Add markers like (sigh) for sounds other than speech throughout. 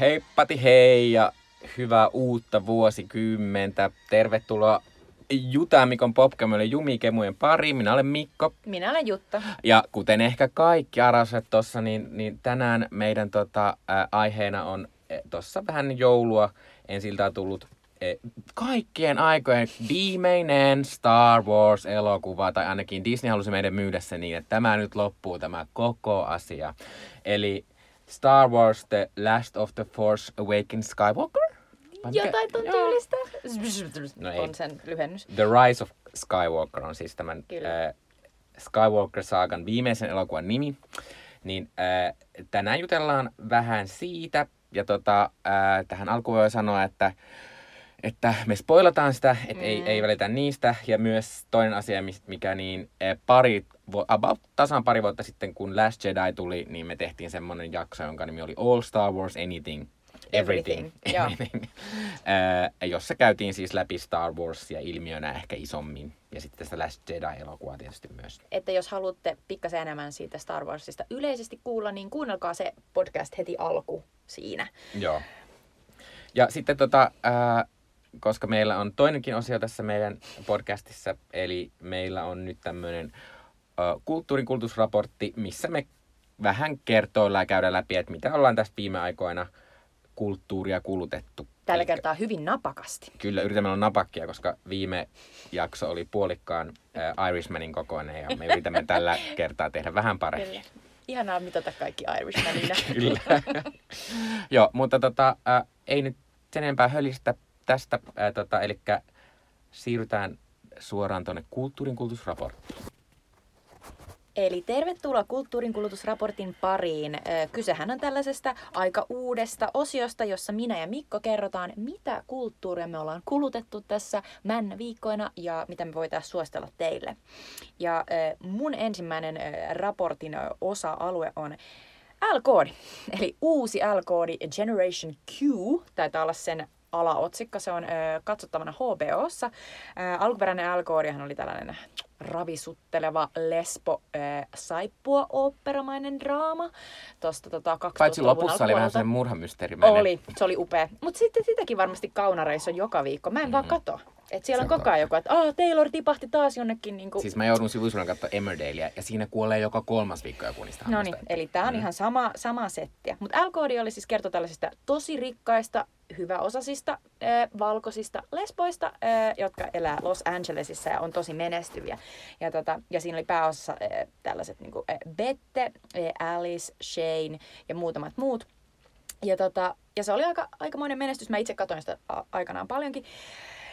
Heippati hei ja hyvää uutta vuosikymmentä. Tervetuloa Juta Mikon Popcamille Jumikemujen pariin. Minä olen Mikko. Minä olen Jutta. Ja kuten ehkä kaikki araset tuossa, niin, niin tänään meidän tota, ää, aiheena on tuossa vähän joulua ensiltä tullut kaikkien aikojen viimeinen Star Wars-elokuva, tai ainakin Disney halusi meidän myydä se niin, että tämä nyt loppuu, tämä koko asia. Eli Star Wars The Last of the Force Awakens Skywalker? Jotain ton tyylistä. No ei. On sen lyhennys. The Rise of Skywalker on siis tämän äh, Skywalker-saagan viimeisen elokuvan nimi. Niin äh, tänään jutellaan vähän siitä. Ja tota, äh, tähän alkuun voi sanoa, että että me spoilataan sitä, että mm. ei, ei välitä niistä. Ja myös toinen asia, mikä niin pari, about tasan pari vuotta sitten, kun Last Jedi tuli, niin me tehtiin semmoinen jakso, jonka nimi oli All Star Wars Anything. Everything. everything. everything. (laughs) jossa käytiin siis läpi Star Warsia ilmiönä ehkä isommin. Ja sitten tästä Last Jedi-elokuvaa tietysti myös. Että jos haluatte pikkasen enemmän siitä Star Warsista yleisesti kuulla, niin kuunnelkaa se podcast heti alku siinä. Joo. Ja sitten tota, äh, koska meillä on toinenkin osio tässä meidän podcastissa, eli meillä on nyt tämmöinen kulttuurin kulutusraportti, missä me vähän kertoillaan ja käydään läpi, että mitä ollaan tästä viime aikoina kulttuuria kulutettu. Tällä Eli, kertaa hyvin napakasti. Kyllä, yritämme olla napakkia, koska viime jakso oli puolikkaan uh, Irishmanin kokoinen ja me yritämme tällä kertaa tehdä vähän paremmin. Kyllä. Ihanaa mitata kaikki Irishmanina. (laughs) Kyllä. Joo, mutta tota, uh, ei nyt sen enempää hölistä tästä, ää, tota, eli siirrytään suoraan tuonne kulttuurin kulutusraporttiin. Eli tervetuloa kulttuurin kulutusraportin pariin. Kysehän on tällaisesta aika uudesta osiosta, jossa minä ja Mikko kerrotaan, mitä kulttuuria me ollaan kulutettu tässä männä viikkoina ja mitä me voitaisiin suostella teille. Ja mun ensimmäinen raportin osa-alue on L-koodi, (laughs) eli uusi L-koodi Generation Q, taitaa olla sen alaotsikko. Se on ö, katsottavana HBOssa. Ö, alkuperäinen l oli tällainen ravisutteleva lesbo ö, saippua oopperamainen draama. Tosta, tota, Paitsi lopussa oli vähän sellainen murhamysteeri. Oli, se oli upea. Mutta sitten sitäkin varmasti kaunareissa on joka viikko. Mä en mm. vaan kato. Et siellä on koko ajan joku, että ah, Taylor tipahti taas jonnekin. Niin kuin... Siis mä joudun sivuisuudella katsoa Emmerdalea ja siinä kuolee joka kolmas viikko joku niistä No niin, eli tää on mm. ihan sama, sama settiä. Mutta l oli siis kertoo tällaisista tosi rikkaista, hyväosaisista, äh, valkoisista lesboista, äh, jotka elää Los Angelesissa ja on tosi menestyviä. Ja, tota, ja siinä oli pääosassa äh, tällaiset niin kuin, äh, Bette, äh, Alice, Shane ja muutamat muut. Ja, tota, ja se oli aika, aikamoinen menestys. Mä itse katsoin sitä aikanaan paljonkin.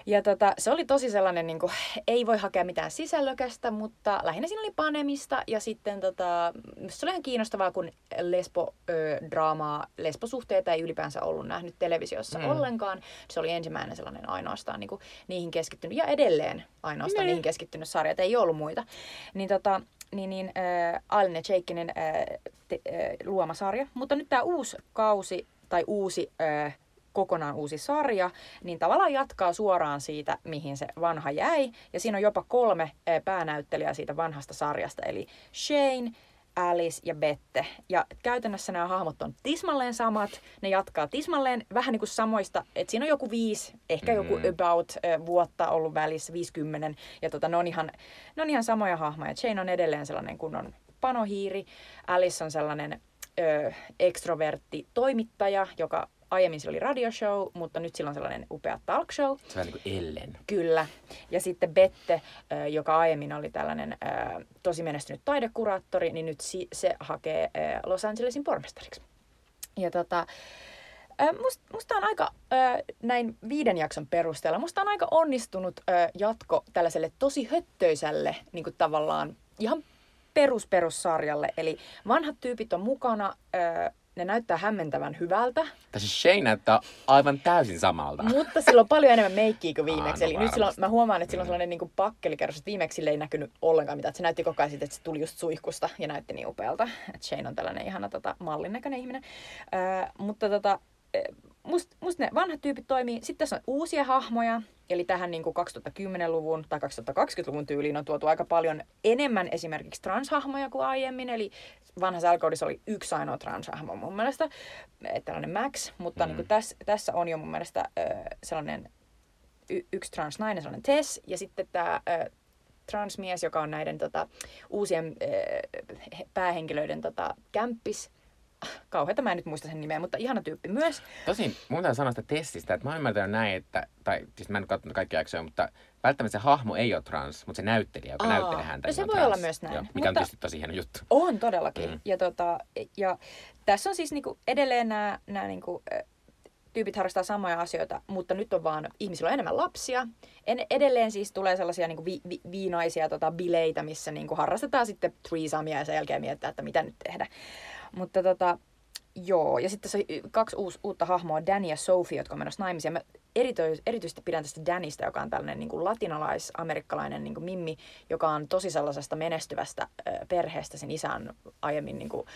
Ja tota, se oli tosi sellainen, niin kuin, ei voi hakea mitään sisällökästä, mutta lähinnä siinä oli panemista ja sitten tota, se oli ihan kiinnostavaa, kun lesbo-draamaa, lesbosuhteita ei ylipäänsä ollut nähnyt televisiossa mm. ollenkaan. Se oli ensimmäinen sellainen ainoastaan niin kuin, niihin keskittynyt ja edelleen ainoastaan mm. niihin keskittynyt sarja, että ei ollut muita. Niin tota, niin, niin äh, Aline Jeikkinen äh, te, äh, luoma sarja. Mutta nyt tämä uusi kausi tai uusi äh, kokonaan uusi sarja, niin tavallaan jatkaa suoraan siitä, mihin se vanha jäi. Ja siinä on jopa kolme päänäyttelijää siitä vanhasta sarjasta, eli Shane, Alice ja Bette. Ja käytännössä nämä hahmot on tismalleen samat, ne jatkaa tismalleen vähän niin kuin samoista, että siinä on joku viisi, ehkä mm. joku about äh, vuotta ollut välissä, 50, ja tota, ne, on ihan, ne on ihan samoja hahmoja. Shane on edelleen sellainen kunnon panohiiri, Alice on sellainen ö, ekstrovertti toimittaja, joka aiemmin sillä oli radioshow, mutta nyt sillä on sellainen upea talk show. Se on niin kuin Ellen. Kyllä. Ja sitten Bette, joka aiemmin oli tällainen tosi menestynyt taidekuraattori, niin nyt se hakee Los Angelesin pormestariksi. Ja tota, Musta, musta on aika, näin viiden jakson perusteella, musta on aika onnistunut jatko tällaiselle tosi höttöiselle niin kuin tavallaan ihan perusperussarjalle. Eli vanhat tyypit on mukana, ne näyttää hämmentävän hyvältä. Tässä Shane näyttää aivan täysin samalta. Mutta sillä on paljon enemmän meikkiä kuin viimeksi. Aa, no Eli nyt silloin, mä huomaan, että sillä on sellainen niin pakkelikerros, että viimeksi sille ei näkynyt ollenkaan mitään. Että se näytti koko ajan siitä, että se tuli just suihkusta ja näytti niin upealta. Että Shane on tällainen ihana tota, mallin näköinen ihminen. Äh, mutta tota, musta must ne vanhat tyypit toimii. Sitten tässä on uusia hahmoja, eli tähän niin kuin 2010-luvun tai 2020-luvun tyyliin on tuotu aika paljon enemmän esimerkiksi transhahmoja kuin aiemmin. Eli vanhassa Alkoudissa oli yksi ainoa transhahmo mun mielestä, eh, tällainen Max, mutta mm. niin kuin tässä, tässä on jo mun mielestä äh, sellainen y- yksi transnainen, sellainen Tess, ja sitten tämä äh, transmies, joka on näiden tota, uusien äh, päähenkilöiden tota, kämppis, kauheita, mä en nyt muista sen nimeä, mutta ihana tyyppi myös. Tosin mun pitää sanoa sitä testistä, että mä oon ymmärtänyt näin, että, tai siis mä en katsonut kaikkia jaksoja, mutta välttämättä se hahmo ei ole trans, mutta se näyttelijä, joka Aa, näyttelee häntä, no se niin voi trans. olla myös näin. Joo, mikä mutta... on tietysti tosi hieno juttu. On todellakin. Mm. Ja, tota, ja tässä on siis niinku edelleen nämä, niinku, tyypit harrastaa samoja asioita, mutta nyt on vaan, ihmisillä on enemmän lapsia. En, edelleen siis tulee sellaisia niin vi, vi, viinaisia tota, bileitä, missä niin kuin harrastetaan sitten threesomia ja sen jälkeen mietitään, että mitä nyt tehdä. Mutta tota, Joo, ja sitten se kaksi uus, uutta hahmoa, Danny ja Sophie, jotka on menossa naimisiin. Mä erityisesti, erityisesti pidän tästä Danista, joka on tällainen niin kuin latinalais-amerikkalainen niin kuin mimmi, joka on tosi sellaisesta menestyvästä äh, perheestä. Sen isä on aiemmin, niin kuin,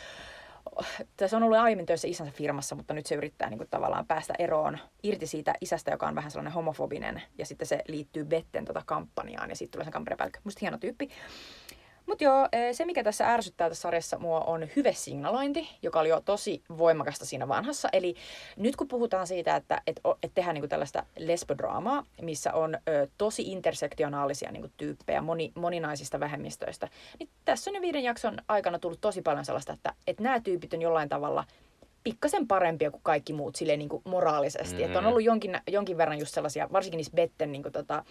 se on ollut aiemmin töissä isänsä firmassa, mutta nyt se yrittää niin kuin, tavallaan päästä eroon irti siitä isästä, joka on vähän sellainen homofobinen. Ja sitten se liittyy Betten tota kampanjaan ja sitten tulee sen kampanjapäällikkö. Musta hieno tyyppi. Mutta joo, eh, se mikä tässä ärsyttää tässä sarjassa mua on hyvesignalointi, joka oli jo tosi voimakasta siinä vanhassa. Eli nyt kun puhutaan siitä, että et, et tehdään niinku tällaista lesbodraamaa, missä on ö, tosi intersektionaalisia niinku tyyppejä moni, moninaisista vähemmistöistä, niin tässä on jo viiden jakson aikana tullut tosi paljon sellaista, että, että nämä tyypit on jollain tavalla – pikkasen parempia kuin kaikki muut silleen niin kuin moraalisesti. Mm-hmm. Että on ollut jonkin, jonkin verran just sellaisia, varsinkin niissä Betten niin kuin, tota,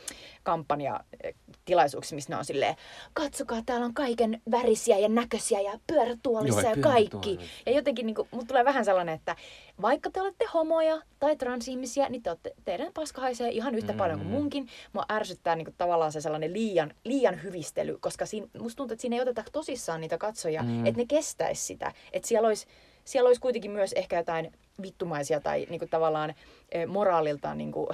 kampanjatilaisuuksissa, missä ne on silleen, katsokaa, täällä on kaiken värisiä ja näköisiä ja pyörätuolissa Joo, ja kaikki. Ja jotenkin niin kuin, mut tulee vähän sellainen, että vaikka te olette homoja tai transihmisiä, niin te olette, teidän paska haisee ihan yhtä mm-hmm. paljon kuin munkin. Mua ärsyttää niin kuin, tavallaan se sellainen liian, liian hyvistely, koska siinä, musta tuntuu, että siinä ei oteta tosissaan niitä katsojia, mm-hmm. että ne kestäisi sitä. Että siellä olisi siellä olisi kuitenkin myös ehkä jotain vittumaisia tai niin kuin tavallaan e, moraaliltaan niin kuin,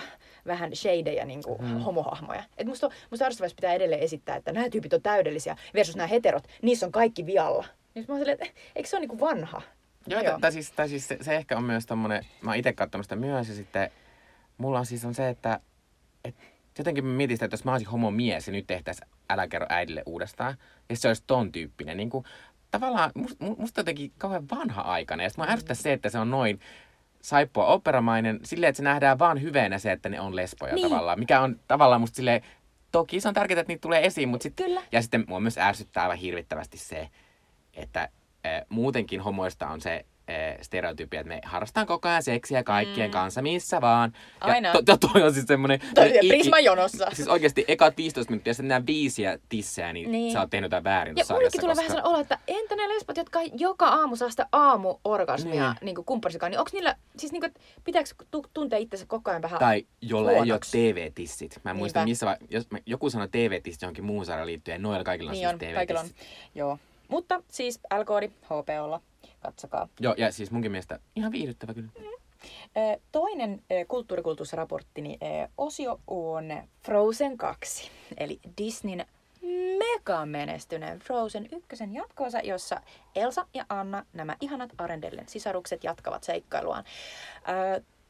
vähän shadeja niin kuin mm. homohahmoja. Et musta, musta pitää edelleen esittää, että nämä tyypit on täydellisiä versus nämä heterot, niissä on kaikki vialla. Niin mä silleen, että eikö se ole niin kuin vanha? Joo, Joo. Tai siis, tai siis se, se, ehkä on myös tommonen, mä oon itse katsonut sitä myös ja sitten mulla on siis on se, että et, jotenkin mä mietin sitä, että jos mä olisin homomies ja nyt tehtäisiin Älä kerro äidille uudestaan, ja se olisi ton tyyppinen. Niin kuin, tavallaan musta, musta jotenkin kauhean vanha-aikainen. Ja sitten mä ärsyttää se, että se on noin saippua operamainen silleen, että se nähdään vaan hyveenä se, että ne on lesboja niin. tavallaan. Mikä on tavallaan musta silleen, toki se on tärkeää, että niitä tulee esiin, mutta sitten... Ja sitten mua myös ärsyttää aivan hirvittävästi se, että äh, muutenkin homoista on se Eh, stereotypia, että me harrastetaan koko ajan seksiä kaikkien mm. kanssa, missä vaan. Aina. Ja to, to, toi on siis semmoinen... Prisma jonossa. Siis oikeasti eka 15 minuuttia, sitten nämä viisiä tissejä, niin, niin, sä oot tehnyt jotain väärin Ja mullekin tulee koska... vähän sellainen olo, että entä ne lesbot, jotka joka aamu saa sitä aamuorgasmia niin. niin kumpparisekaan, niin onko niillä, siis niin kuin, pitääkö tuntea itsensä koko ajan vähän Tai jolla huonoksi? ei ole TV-tissit. Mä en muista missä, jos joku sanoo TV-tissit johonkin muuhun sarjaan liittyen, noilla kaikilla on niin siis TV-tissit. Kaikilla on, joo. Mutta siis L-koodi HPOlla katsokaa. Joo, ja siis munkin mielestä ihan viihdyttävä kyllä. Mm. Toinen kulttuurikulttuusraporttini osio on Frozen 2, eli Disneyn mega menestyneen Frozen ykkösen jatkoosa, jossa Elsa ja Anna, nämä ihanat Arendellen sisarukset, jatkavat seikkailuaan.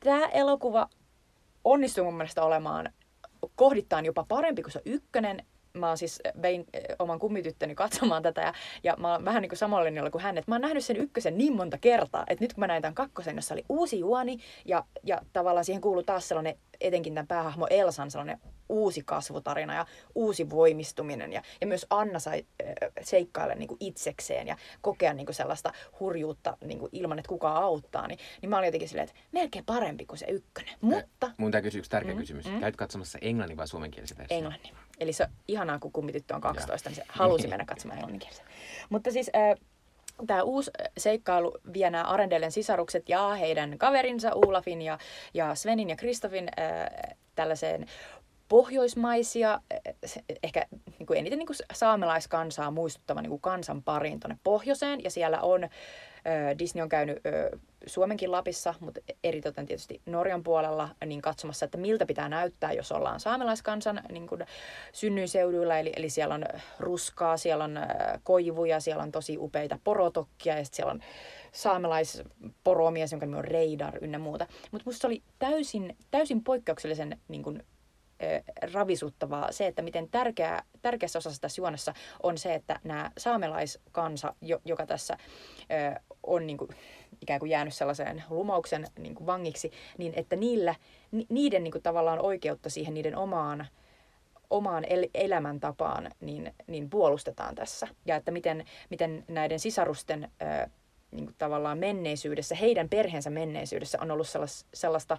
Tämä elokuva onnistuu mun mielestä olemaan kohdittain jopa parempi kuin se ykkönen mä oon siis vein eh, oman kummityttöni katsomaan tätä ja, ja mä oon vähän niin kuin samalla linjalla kuin hän, että mä oon nähnyt sen ykkösen niin monta kertaa, että nyt kun mä näin tämän kakkosen, jossa oli uusi juoni ja, ja tavallaan siihen kuuluu taas sellainen, etenkin tämän päähahmo Elsan sellainen uusi kasvutarina ja uusi voimistuminen. Ja, ja myös Anna sai äh, seikkailla niin kuin itsekseen ja kokea niin kuin sellaista hurjuutta niin kuin ilman, että kukaan auttaa. Niin, niin mä olin jotenkin silleen, että melkein parempi kuin se ykkönen. Mutta... Mun täytyy kysyä yksi tärkeä mm, kysymys. Mm. Käyt katsomassa englannin vai suomenkielisen version? Englannin. Eli se ihanaa, kun kummityttö on 12, ja. niin se halusi mennä katsomaan englanninkielisen. Mutta siis äh, tämä uusi seikkailu vie nämä Arendellen sisarukset ja heidän kaverinsa Ulafin ja, ja Svenin ja Kristofin äh, tällaiseen pohjoismaisia, ehkä niin kuin eniten niin kuin saamelaiskansaa muistuttava niin kuin kansan pariin tuonne pohjoiseen. Ja siellä on, Disney on käynyt Suomenkin Lapissa, mutta eritoten tietysti Norjan puolella niin katsomassa, että miltä pitää näyttää, jos ollaan saamelaiskansan niin kuin synnyinseuduilla. Eli, eli siellä on ruskaa, siellä on koivuja, siellä on tosi upeita porotokkia ja sitten siellä on saamelaisporomies, jonka nimi on Reidar ynnä muuta. Mutta musta se oli täysin, täysin poikkeuksellisen niin kun, ravisuttavaa se, että miten tärkeä, tärkeässä osassa tässä juonessa on se, että nämä saamelaiskansa, joka tässä on niin kuin, ikään kuin jäänyt sellaiseen lumouksen niin kuin vangiksi, niin että niillä, niiden niin kuin, tavallaan oikeutta siihen niiden omaan omaan el- elämäntapaan niin, niin puolustetaan tässä. Ja että miten, miten näiden sisarusten ö, niin kuin tavallaan menneisyydessä, heidän perheensä menneisyydessä on ollut sellas, sellaista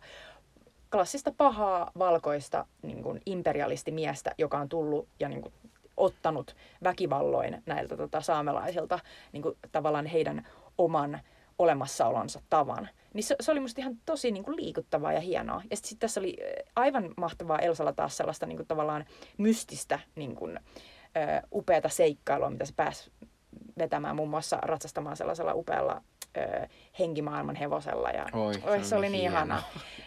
klassista pahaa valkoista niin kuin imperialistimiestä, joka on tullut ja niin kuin, ottanut väkivalloin näiltä tota, saamelaisilta niin kuin, tavallaan heidän oman olemassaolonsa tavan. Niin se, se oli musta ihan tosi niin kuin, liikuttavaa ja hienoa. Ja sitten sit tässä oli aivan mahtavaa Elsalla taas sellaista niin kuin, tavallaan mystistä niin kuin, ö, upeata seikkailua, mitä se pääsi vetämään muun muassa ratsastamaan sellaisella upealla ö, henkimaailman hevosella. Ja, Oi, oi, se, se oli niin ihana.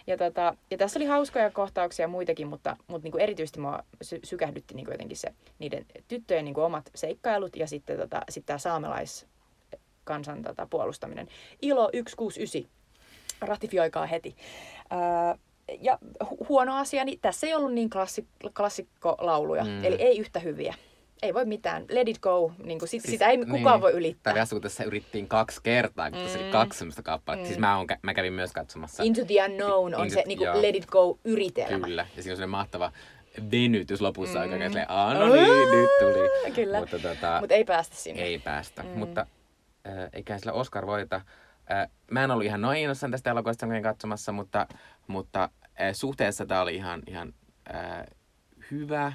Ja, tota, ja tässä oli hauskoja kohtauksia muitakin, mutta, mutta niin kuin erityisesti mua sy- sykähdytti niin kuin jotenkin se niiden tyttöjen niin kuin omat seikkailut ja sitten tota, sit tämä saamelais kansan tota, puolustaminen. ILO 169, ratifioikaa heti. Öö, ja hu- huono asia, niin tässä ei ollut niin klassi- klassikkolauluja, mm. eli ei yhtä hyviä ei voi mitään. Let it go. Niin kuin, sit, siis, sitä ei kukaan niin, voi ylittää. Tällä tässä yrittiin kaksi kertaa, kun mm. tässä oli kaksi semmoista kappaletta. Mm. Siis mä, on, mä kävin myös katsomassa. Into the unknown on Into, se niin kuin, let it go yritelmä. Kyllä. Ja siinä on sellainen mahtava venytys lopussa mm. aika silleen, aah no niin, nyt tuli. Kyllä. Mutta tota, Mut ei päästä sinne. Ei päästä. Mm. Mutta äh, eikä sillä Oscar voita. Äh, mä en ollut ihan noin innossaan tästä elokuvasta katsomassa, mutta, mutta äh, suhteessa tämä oli ihan, ihan äh, hyvä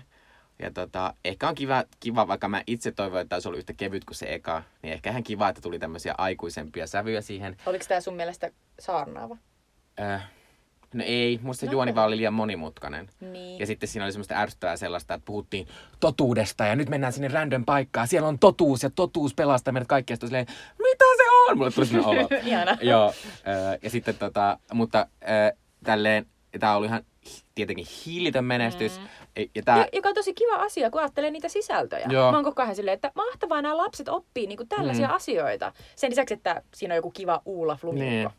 ja tota, ehkä on kiva, kiva, vaikka mä itse toivoin, että olisi ollut yhtä kevyt kuin se eka, niin ehkä ihan kiva, että tuli tämmöisiä aikuisempia sävyjä siihen. Oliko tämä sun mielestä saarnaava? Äh, no ei, musta no, juoni vaan oli liian monimutkainen. Niin. Ja sitten siinä oli semmoista ärsyttävää sellaista, että puhuttiin totuudesta ja nyt mennään sinne random paikkaan. Siellä on totuus ja totuus pelastaa meidät kaikkia. Sitten silleen, mitä se on? Mulle tuli sinne olo. (laughs) Joo, äh, ja sitten tota, mutta äh, tälleen, tämä oli ihan tietenkin hiilitön menestys. Mm. Ja tää... Joka on tosi kiva asia, kun ajattelee niitä sisältöjä. Joo. Mä oon koko ajan silleen, että mahtavaa nämä lapset oppii niin tällaisia mm. asioita. Sen lisäksi, että siinä on joku kiva uula flumikko. Niin.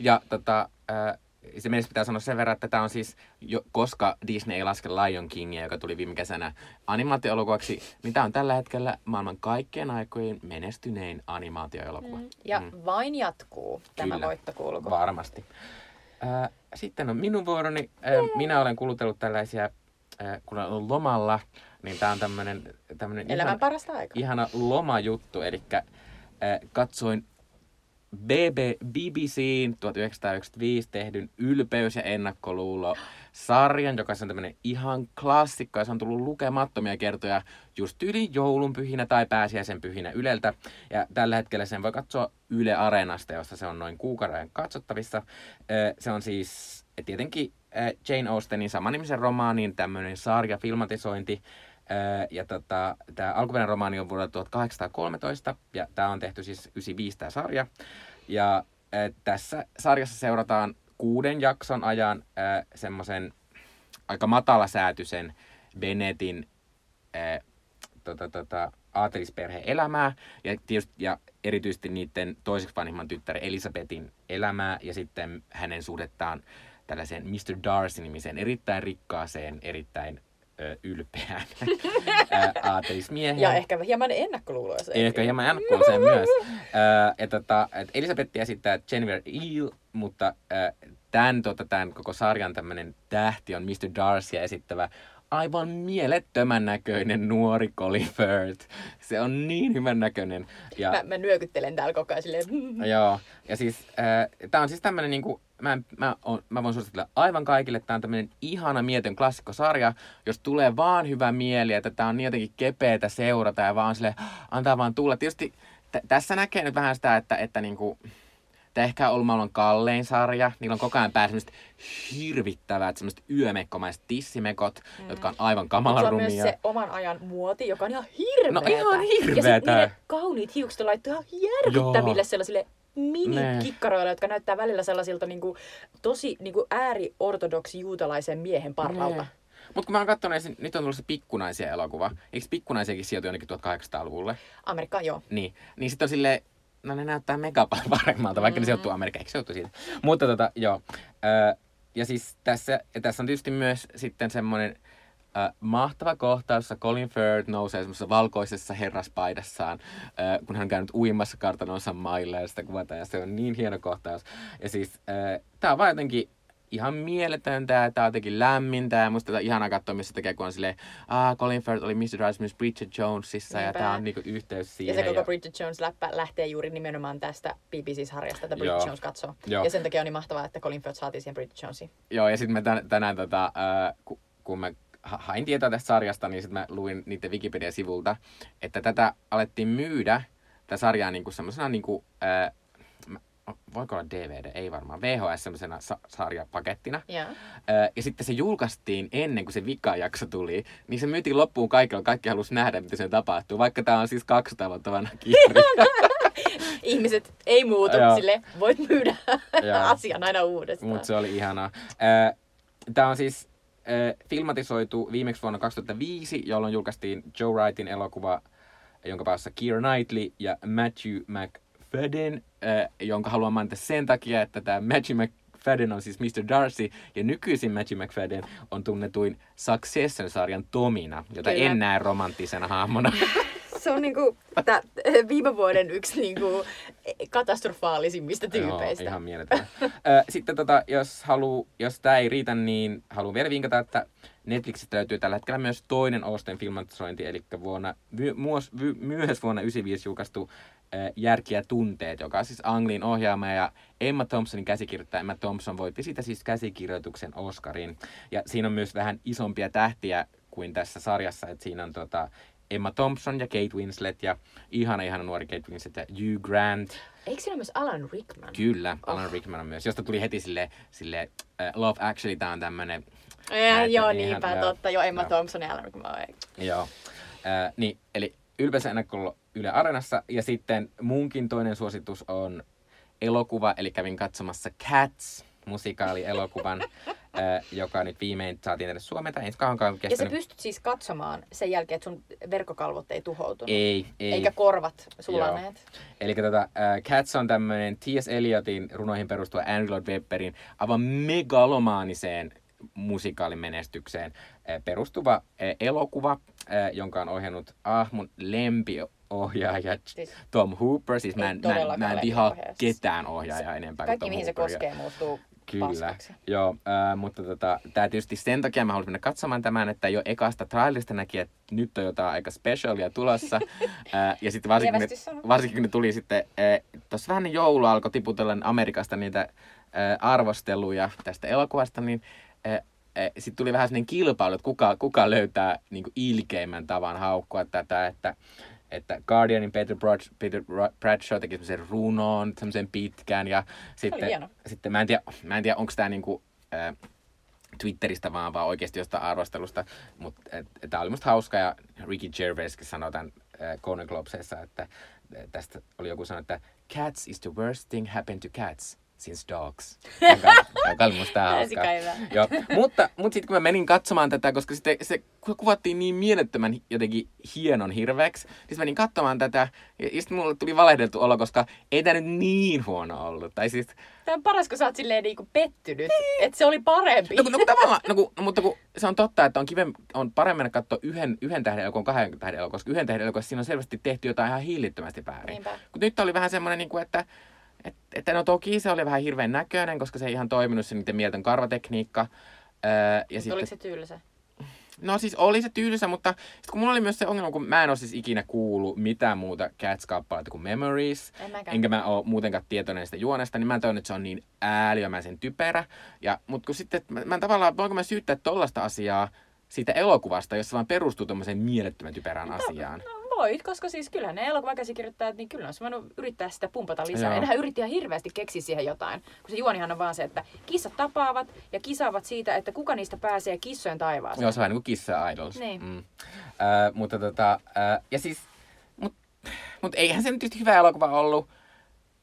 Ja tota, äh, se meistä pitää sanoa sen verran, että tämä on siis, jo, koska Disney ei laske Lion Kingia, joka tuli viime kesänä animaatioelokuvaksi, niin tämä on tällä hetkellä maailman kaikkien aikojen menestynein animaatioelokuva. Mm. Ja mm. vain jatkuu tämä Kyllä, voittokulku. varmasti. Äh, sitten on minun vuoroni. Äh, minä olen kulutellut tällaisia, äh, kun olen lomalla, niin tämä on tämmöinen Elämän ihan, parasta aikaa. ihana lomajuttu. Eli äh, katsoin BB, BBCin 1995 tehdyn Ylpeys ja ennakkoluulo sarjan, joka on tämmöinen ihan klassikko ja se on tullut lukemattomia kertoja just yli joulunpyhinä tai pääsiäisen pyhinä Yleltä. Ja tällä hetkellä sen voi katsoa Yle Areenasta, josta se on noin kuukauden katsottavissa. Se on siis tietenkin Jane Austenin samanimisen romaanin tämmöinen sarja, filmatisointi. Ja tota, tämä alkuperäinen romaani on vuodelta 1813 ja tämä on tehty siis 95 tämä sarja. Ja tässä sarjassa seurataan kuuden jakson ajan äh, semmoisen aika matalasäätyisen Benetin äh, tota, tota, aatelisperheen elämää ja, tietysti, ja erityisesti niiden toiseksi vanhimman tyttären Elisabetin elämää ja sitten hänen suhdettaan tällaiseen Mr. Darcy-nimiseen erittäin rikkaaseen, erittäin ö, ylpeään (laughs) aatelismiehen. Ja ehkä hieman ennakkoluuloiseen. Ehkä hieman ennakkoluuloiseen myös. Ö, ja tota, et Elisabeth esittää Jennifer Eel, mutta ö, tämän, tota, tämän koko sarjan tämmöinen tähti on Mr. Darcy esittävä aivan mielettömän näköinen nuori Colin Firth. Se on niin hyvän näköinen. Ja, mä, mä nyökyttelen täällä koko ajan silleen. Joo, ja siis äh, tää on siis tämmönen niinku, mä, mä, on, mä voin suositella aivan kaikille, tää on tämmönen ihana mietön klassikkosarja, jos tulee vaan hyvä mieli, että tää on niin jotenkin kepeätä seurata ja vaan sille antaa vaan tulla. Tietysti t- tässä näkee nyt vähän sitä, että, että niinku, Tämä ehkä on ollut maailman kallein sarja. Niillä on koko ajan päässä semmoiset hirvittävät, semmoiset yömekkomaiset tissimekot, mm. jotka on aivan kamalan rumia. on myös se oman ajan muoti, joka on ihan hirveetä. No ihan hirveetä. Ja kauniit hiukset on laittu ihan järkyttäville Joo. sellaisille mini-kikkaroilla, jotka näyttää välillä sellaisilta niin kuin, tosi niin kuin ääriortodoksi juutalaisen miehen parralta. Ne. Mutta kun mä oon katsonut, nyt on tullut se pikkunaisia elokuva. Eikö pikkunaisiakin sijoitu jonnekin 1800-luvulle? Amerikkaan, joo. Niin. Niin sitten on silleen, no ne näyttää mega paremmalta, vaikka mm. ne sijoittuu Amerikkaan, eikö sijoittu siitä? Mutta tota, joo. Ja siis tässä, ja tässä on tietysti myös sitten semmoinen äh, mahtava kohtaus, jossa Colin Firth nousee semmoisessa valkoisessa herraspaidassaan, äh, kun hän on käynyt uimassa kartanonsa mailla ja sitä kuvataan, ja se on niin hieno kohtaus. Ja siis äh, tää on vaan jotenkin ihan mieletöntä ja tää on jotenkin lämmintä ja musta tätä ihanaa katsoa, missä tekee, kun on silleen, ah, Colin Firth oli Mr. Darcy myös Bridget Jonesissa Niinpä. ja tää on niinku yhteys siihen. Ja se koko Bridget Jones-läppä lähtee juuri nimenomaan tästä BBC-sarjasta, että Bridget Joo. Jones katsoo. Joo. Ja sen takia on niin mahtavaa, että Colin Firth saatiin siihen Bridget Jonesiin. Joo, ja sitten me tän, tänään, tota, äh, kun mä hain tietoa tästä sarjasta, niin sitten mä luin niiden Wikipedia-sivulta, että tätä alettiin myydä, tätä sarjaa niin semmoisena niin kuin, äh, voiko olla DVD, ei varmaan, VHS semmoisena sa- sarjapakettina. Yeah. Öö, ja sitten se julkaistiin ennen kuin se vikajakso tuli, niin se myytiin loppuun kaikille, kaikki halusi nähdä, mitä se tapahtuu, vaikka tämä on siis 200 vuotta vanha kirja. (laughs) Ihmiset ei muutu, sille voit myydä (laughs) asian aina uudestaan. Mutta se oli ihanaa. Öö, tämä on siis filmatisoitu viimeksi vuonna 2005, jolloin julkaistiin Joe Wrightin elokuva, jonka päässä Keira Knightley ja Matthew Mc McFadden, äh, jonka haluan mainita sen takia, että tämä Matthew McFadden on siis Mr. Darcy, ja nykyisin Matthew McFadden on tunnetuin Succession-sarjan Tomina, jota Kyllä. en näe romanttisena hahmona. (laughs) se on niinku tää, viime vuoden yksi niinku katastrofaalisimmista tyypeistä. Joo, ihan mieletön. Sitten tota, jos, haluu, jos tämä ei riitä, niin haluan vielä vinkata, että Netflixistä löytyy tällä hetkellä myös toinen Osten filmatisointi, eli vuonna, my, myös, vuonna 1995 julkaistu Järkiä tunteet, joka on siis Anglin ohjaama ja Emma Thompsonin käsikirjoittaja. Emma Thompson voitti siitä siis käsikirjoituksen Oscarin. Ja siinä on myös vähän isompia tähtiä kuin tässä sarjassa, että siinä on tota, Emma Thompson ja Kate Winslet ja ihana ihana nuori Kate Winslet ja Hugh Grant. Eikö siinä myös Alan Rickman? Kyllä, Alan oh. Rickman on myös, josta tuli heti sille, sille uh, Love Actually, tää on tämmönen... Ja, joo, niin niinpä, ihan, totta, jo Emma joo. Thompson ja Alan Rickman. Joo, uh, niin, eli ylpeässä ennakkolla Yle Areenassa. Ja sitten munkin toinen suositus on elokuva, eli kävin katsomassa Cats, musikaalielokuvan, äh, joka nyt viimein saatiin edes Suomeen. Ei kauankaan kestänyt. Ja sä pystyt siis katsomaan sen jälkeen, että sun verkkokalvot ei tuhoutunut. Ei, ei. Eikä korvat sulaneet. Eli tota, äh, Cats on tämmöinen T.S. Eliotin runoihin perustuva Andrew Lloyd Webberin aivan megalomaaniseen musikaalimenestykseen äh, perustuva äh, elokuva, äh, jonka on ohjannut ah, mun lempi ohjaaja siis, Tom Hooper. Siis mä en, mä, en, mä en vihaa ketään ohjaajaa enempää Kaikki, kuin Tom mihin Hooper. se koskee, muuttuu Kyllä, paskaksi. joo, äh, mutta tota, tämä tietysti sen takia mä haluaisin mennä katsomaan tämän, että jo ekasta trailerista näki, että nyt on jotain aika specialia tulossa. (laughs) äh, ja sitten varsinkin, ne, varsinkin kun ne tuli sitten, äh, tuossa vähän joulu alkoi tiputella Amerikasta niitä äh, arvosteluja tästä elokuvasta, niin äh, sitten tuli vähän sellainen kilpailu, että kuka, kuka löytää niin ilkeimmän tavan haukkua tätä, että että Guardianin Peter, Brad, Peter Bradshaw teki semmoisen runon, semmoisen pitkän ja sitten, sitten mä en tiedä, mä en tiedä onko tämä niinku, äh, Twitteristä vaan, vaan oikeasti jostain arvostelusta, mutta tämä oli musta hauska ja Ricky Gervais sanoi tämän äh, Conan Globesissa, että tästä oli joku sanonut, että Cats is the worst thing happened to cats since dogs. Joka, (laughs) joka oli musta hauskaa. Joo. Mutta, mutta sitten kun mä menin katsomaan tätä, koska sitten se kuvattiin niin mielettömän jotenkin hienon hirveäksi, niin mä menin katsomaan tätä, ja sitten mulle tuli valehdeltu olo, koska ei tämä nyt niin huono ollut. Tai siis, Tämä on paras, kun sä oot silleen niinku pettynyt, niin. että se oli parempi. No, no, tavallaan, no, no, mutta kun se on totta, että on, kiven, on paremmin katsoa yhden, yhden tähden elokuvan kahden tähden elokuvan, koska yhden tähden elokuvassa siinä on selvästi tehty jotain ihan hillittömästi väärin. Mutta nyt oli vähän semmoinen, niin kuin, että et, että no toki se oli vähän hirveän näköinen, koska se ei ihan toiminut se niiden mieltön karvatekniikka. Öö, ja sitten, oliko se tylsä? No siis oli se tylsä, mutta sit kun mulla oli myös se ongelma, kun mä en ole siis ikinä kuullut mitään muuta Cats-kappaleita kuin Memories, en enkä mä ole muutenkaan tietoinen sitä juonesta, niin mä en että se on niin ääliömäisen typerä. Ja, mutta kun sitten, mä, mä tavallaan, voinko mä syyttää tollasta asiaa siitä elokuvasta, jos se vaan perustuu tommoseen mielettömän typerään no, asiaan. No, voit, koska siis kyllä ne elokuvakäsikirjoittajat, niin kyllä on voinut yrittää sitä pumpata lisää. Joo. Enhän yritti ihan hirveästi keksiä siihen jotain. Kun se juonihan on vaan se, että kissat tapaavat ja kisaavat siitä, että kuka niistä pääsee kissojen taivaaseen. Joo, se on niin kuin kissa idols. Niin. Mm. Uh, mutta tota, uh, ja siis, mut, mut eihän se nyt hyvä elokuva ollut.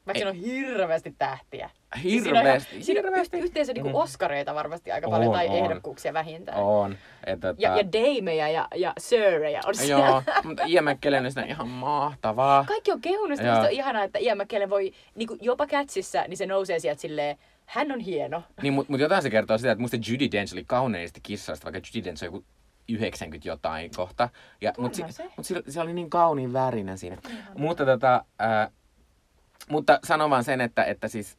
Vaikka siinä on hirveästi tähtiä. Hirveästi, siinä on, ihan- hirveästi. Siinä on yhteensä niinku Mm. Oskareita varmasti aika paljon, On, tai on. ehdokkuuksia vähintään. On. Et, tota, Ja, ja Dameja ja, ja Sirejä on siellä. Joo, (laughs) mutta Ian McKellen on ihan mahtavaa. Kaikki on kehunut sitä, on ihanaa, että Ian McKellen voi niinku jopa Catsissä, niin se nousee sieltä silleen, hän on hieno. Niin, mutta mut jotain se kertoo sitä, että musta Judy Dench oli kauneisti kissasta, vaikka Judy Dench on joku 90 jotain kohta. Ja, mutta se. mut se, se oli niin kauniin värinen siinä. Mutta, tota, ää, mutta sanon vaan sen, että, että siis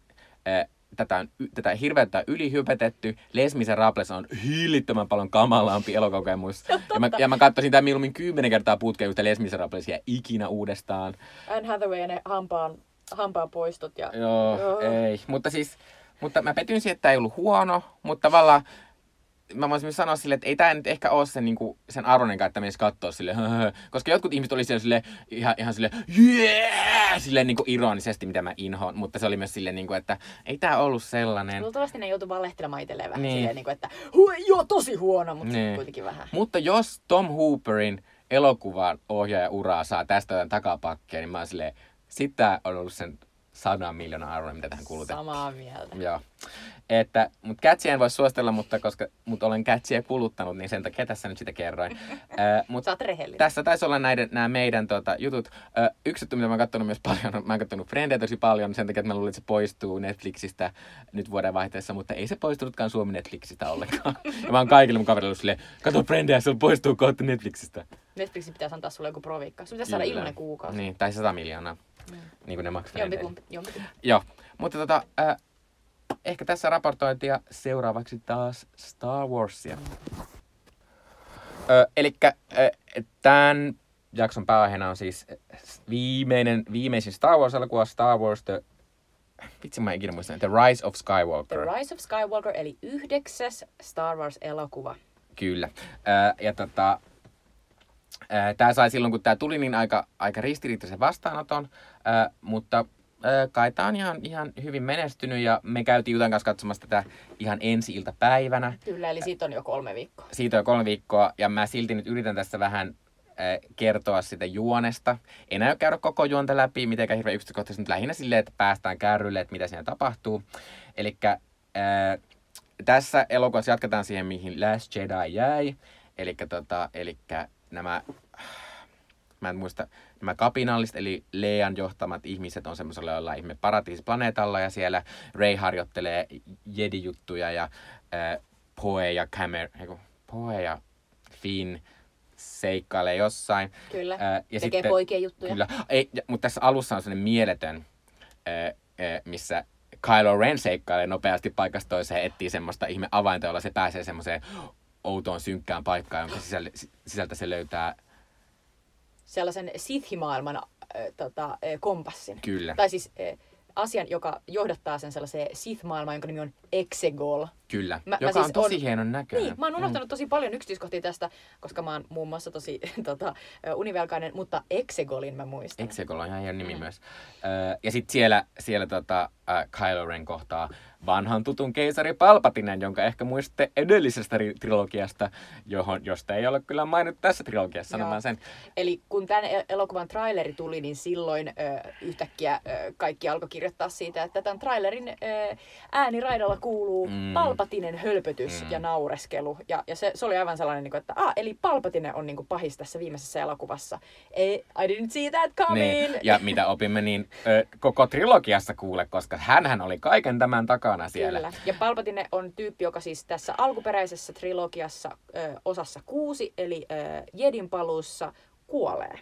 tätä, on, tätä hirveätä ylihypetetty. Les Miserables on hillittömän paljon kamalampi elokokemus. Ja mä, ja mä katsoisin tämän mieluummin kymmenen kertaa putkeen yhtä Les Miserablesia ikinä uudestaan. Anne Hathaway ja ne hampaan, hampaan poistot. Ja... Joo, Joo. ei. Mutta siis, mutta mä petyin siihen, että tämä ei ollut huono, mutta tavallaan mä voisin myös sanoa silleen, että ei tämä nyt ehkä ole sen, niin kuin, sen arvonenkaan, että menisi katsoa sille, koska jotkut ihmiset oli siellä sille, ihan, ihan sille, yeah! silleen niin kuin ironisesti, mitä mä inhoon, mutta se oli myös silleen, niin kuin, että ei tämä ollut sellainen. Luultavasti ne joutuu valehtelemaan itselleen vähän Niin. silleen, niin kuin, että hu, joo, tosi huono, mutta Niin. kuitenkin vähän. Mutta jos Tom Hooperin elokuvan ohjaaja uraa saa tästä jotain takapakkia, niin mä oon silleen, sit tää on ollut sen sadan miljoonan arvoinen, mitä tähän kulutettiin. Samaa mieltä. Joo. Että, mutta kätsiä en voi suositella, mutta koska mut olen kätsiä kuluttanut, niin sen takia tässä nyt sitä kerroin. (laughs) Ää, mut Sä rehellinen. tässä taisi olla näiden, nämä meidän tota, jutut. Ö, yksi juttu, mitä mä oon katsonut myös paljon, (laughs) mä oon katsonut Friendejä tosi paljon sen takia, että mä luulin, että se poistuu Netflixistä nyt vuoden vaihteessa, mutta ei se poistunutkaan Suomi Netflixistä ollenkaan. (laughs) ja mä oon kaikille mun kaverille silleen, kato Friendejä, se poistuu kohta Netflixistä. Netflixin pitäisi antaa sulle joku proviikka. Sun pitäisi saada ilmanen kuukausi. Niin, tai 100 miljoonaa, niin kuin ne maksaa. Jompikumpi, jompikumpi. Joo, mutta tota, äh, ehkä tässä raportointia seuraavaksi taas Star Warsia. Ö, elikkä ö, tämän jakson pääaiheena on siis viimeinen, viimeisin Star Wars-elokuva, Star Wars The... Vitsi, mä ikinä muista. The Rise of Skywalker. The Rise of Skywalker, eli yhdeksäs Star Wars-elokuva. Kyllä. Ö, ja tota, tämä sai silloin, kun tämä tuli, niin aika, aika ristiriitaisen vastaanoton, ö, mutta ö, kai tämä on ihan, ihan hyvin menestynyt ja me käytiin Jutan kanssa katsomassa tätä ihan ensi iltapäivänä. Kyllä, eli siitä on jo kolme viikkoa. Siitä on jo kolme viikkoa ja mä silti nyt yritän tässä vähän kertoa sitä juonesta. En aio käydä koko juonta läpi mitenkään hirveän yksityiskohtaisesti, mutta lähinnä silleen, että päästään kärrylle, että mitä siinä tapahtuu. Eli tässä elokuvassa jatketaan siihen, mihin Last Jedi jäi. Eli tota, elikkä nämä, mä en muista, nämä kapinalliset, eli Lean johtamat ihmiset on semmoisella jollain ihme paratiisiplaneetalla ja siellä Rey harjoittelee jedi-juttuja ja äh, Poe ja Camer, eiku, Poe ja Finn seikkailee jossain. Kyllä. Ää, Ja Tekee poikien juttuja. Kyllä, ei, ja, mutta tässä alussa on sellainen mieletön, ää, ää, missä Kylo Ren seikkailee nopeasti paikasta toiseen, etsii semmoista ihme avainta, jolla se pääsee semmoiseen outoon synkkään paikkaan, jonka sisällä, sisältä se löytää Sellaisen Sith-maailman äh, tota, äh, kompassin. Kyllä. Tai siis äh, asian, joka johdattaa sen sellaiseen Sith-maailmaan, jonka nimi on Exegol. Kyllä, Mä- mä joka siis on tosi on- hienon näköinen. Niin, mä oon unohtanut tosi paljon yksityiskohtia tästä, koska mä oon muun muassa tosi (laughs) tota, ö, univelkainen, mutta Exegolin mä muistan. Exegol on ihan hieno nimi Mm. myös. Öö, ja sitten siellä, siellä tota, äh, Kylo Ren kohtaa vanhan tutun keisari Palpatinen, jonka ehkä muistatte edellisestä ri- trilogiasta, johon, josta ei ole kyllä mainittu tässä trilogiassa, sanomaan sen. Eli kun tämän el- elokuvan traileri tuli, niin silloin ö, yhtäkkiä ö, kaikki alkoi kirjoittaa siitä, että tämän trailerin ö, ääniraidalla kuuluu Mm. mm. Palpatinen hölpötys Mm. ja naureskelu. Ja, ja se, se oli aivan sellainen, niin kuin, että ah, eli Palpatinen on niin kuin pahis tässä viimeisessä elokuvassa. Ei, I didn't see that coming! Niin, ja mitä opimme, niin ö, koko trilogiassa kuule, koska hän oli kaiken tämän takana siellä. Kyllä. Ja Palpatine on tyyppi, joka siis tässä alkuperäisessä trilogiassa ö, osassa kuusi, eli ö, Jedin paluussa kuolee.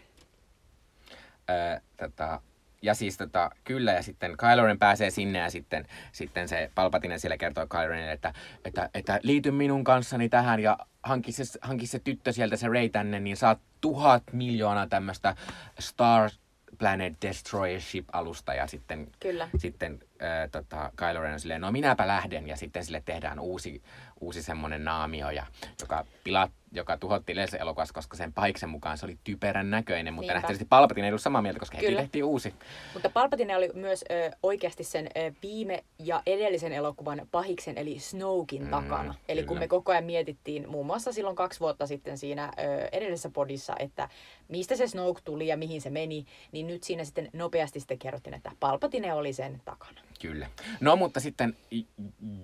Ö, tota, ja siis tota, kyllä, ja sitten Kylo Ren pääsee sinne ja sitten, sitten se Palpatinen siellä kertoo Kylo Renille, että, että, että liity minun kanssani tähän ja hanki se, hanki se tyttö sieltä, se Rey tänne, niin saat tuhat miljoonaa tämmöistä Star Planet Destroyer Ship-alusta ja sitten, Kyllä. sitten äh, tota, Kylo Ren on silleen, no minäpä lähden ja sitten sille tehdään uusi, uusi semmoinen naamio, ja, joka pila, joka tuhottiin edellisessä elokuvassa, koska sen pahiksen mukaan se oli typerän näköinen, mutta Niinpä. nähtävästi Palpatine ei ollut samaa mieltä, koska heti Kyllä. tehtiin uusi. Mutta Palpatine oli myös ö, oikeasti sen ö, viime ja edellisen elokuvan pahiksen, eli Snokein Mm, takana. Eli kun me koko ajan mietittiin muun muassa silloin kaksi vuotta sitten siinä ö, edellisessä podissa, että mistä se Snoke tuli ja mihin se meni, niin nyt siinä sitten nopeasti sitten kerrottiin, että Palpatine oli sen takana. Kyllä. No mutta sitten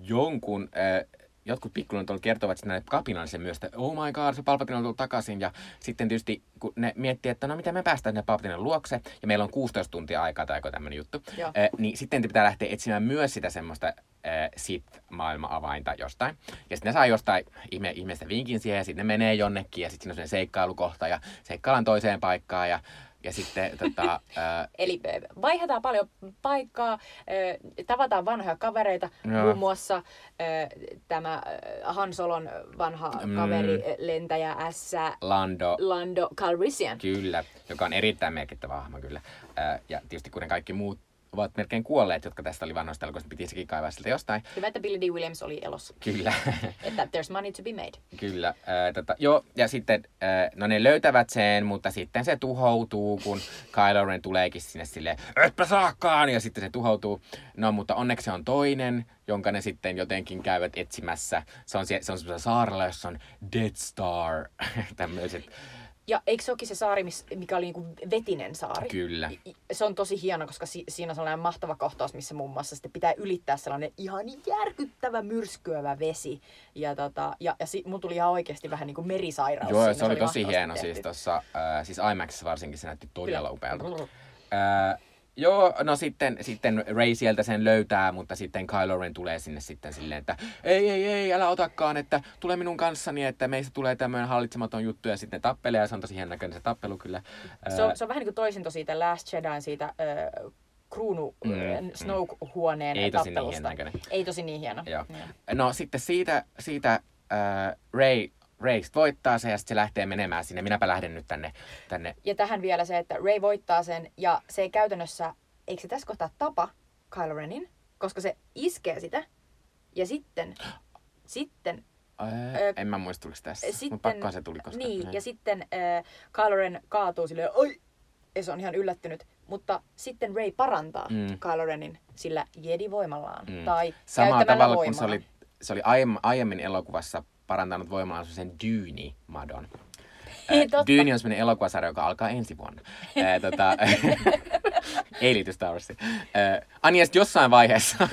jonkun, äh, jotkut pikkulunut kertovat sitten näille kapinallisen myös, että oh my god, se Palpatine on tullut takaisin. Ja sitten tietysti kun ne miettii, että no miten me päästään sinne Palpatinen luokse, ja meillä on 16 tuntia aikaa tai joku tämmöinen juttu, Joo. äh, niin sitten pitää lähteä etsimään myös sitä semmoista äh, Sith-maailma-avainta jostain. Ja sitten ne saa jostain ihme, ihmeestä vinkin siihen, ja sitten ne menee jonnekin, ja sitten siinä on seikkailukohta, ja seikkaillaan toiseen paikkaan, ja, ja sitten tota, äh, (laughs) Eli vaihdetaan paljon paikkaa, tavataan vanhoja kavereita, Joo. muun muassa ö, tämä ö, Han Solon vanha Mm. kaveri, lentäjä S. Lando, Lando Calrissian. Kyllä, joka on erittäin merkittävä hahmo kyllä. Ää, ja tietysti ne kaikki muut ovat melkein kuolleet, jotka tästä oli vanhoista elokuvista, piti sekin kaivaa siltä jostain. Hyvä, että Billy D. Williams oli elossa. Kyllä, (laughs) Että there's money to be made. kyllä. Ää, tota, joo, ja sitten, ää, no ne löytävät sen, mutta sitten se tuhoutuu, kun Kylo Ren tuleekin sinne silleen, etpä saakaan, ja sitten se tuhoutuu. No, mutta onneksi se on toinen, jonka ne sitten jotenkin käyvät etsimässä. Se on, sie- se on semmoisella saarella, jossa on Death Star, (laughs) tämmöiset. Ja eikö se olekin se saari, mikä oli niinku vetinen saari? Kyllä. Se on tosi hieno, koska si- siinä on sellainen mahtava kohtaus, missä muun muassa sitten pitää ylittää sellainen ihan järkyttävä myrskyävä vesi. Ja, tota, ja, ja si- mun tuli ihan oikeasti vähän niin kuin merisairaus. Joo, siinä. se oli tosi mahtavasti hieno tehty. siis tuossa, äh, siis IMAXissa varsinkin se näytti todella Kyllä. upealta. Äh, joo, no sitten, sitten Ray sieltä sen löytää, mutta sitten Kylo Ren tulee sinne sitten silleen, että ei, ei, ei, älä otakaan, että tule minun kanssani, että meistä tulee tämmöinen hallitsematon juttu ja sitten tappelee ja se on tosi hienon näköinen se tappelu kyllä. Se on, se on vähän niin kuin toisinto siitä Last Jedin siitä äh, kruunu Mm, mm, mm. Snoke-huoneen Ei tosi niin tappelusta. näköinen. Ei tosi niin hieno. Joo. Joo. No sitten siitä, siitä äh, Ray, Ray sit voittaa se ja sitten se lähtee menemään sinne. Minäpä lähden nyt tänne, tänne Ja tähän vielä se, että Ray voittaa sen ja se ei käytännössä, eikö se tässä kohtaa tapa Kylo Renin, koska se iskee sitä ja sitten, sitten, Ää, Ö, en mä muista tuliko tässä, sitten mutta pakkohan se tuli, koska... niin, ja sitten äh, Kylo Ren kaatuu silleen, oi, ja se on ihan yllättynyt. Mutta sitten Ray parantaa Mm. Kylo Renin sillä Jedi-voimallaan. Mm. Tai Samalla käyttämällä tavalla voimaa. kun se oli, se oli aiemmin, aiemmin elokuvassa parantanut voimallaan sen Dyyni-madon. Ää, totta. Dyyni on sellainen elokuvasarja, joka alkaa ensi vuonna. Ää, tota, (laughs) ei liity Star Warsiin. Ää, Ani, ja sit jossain vaiheessa,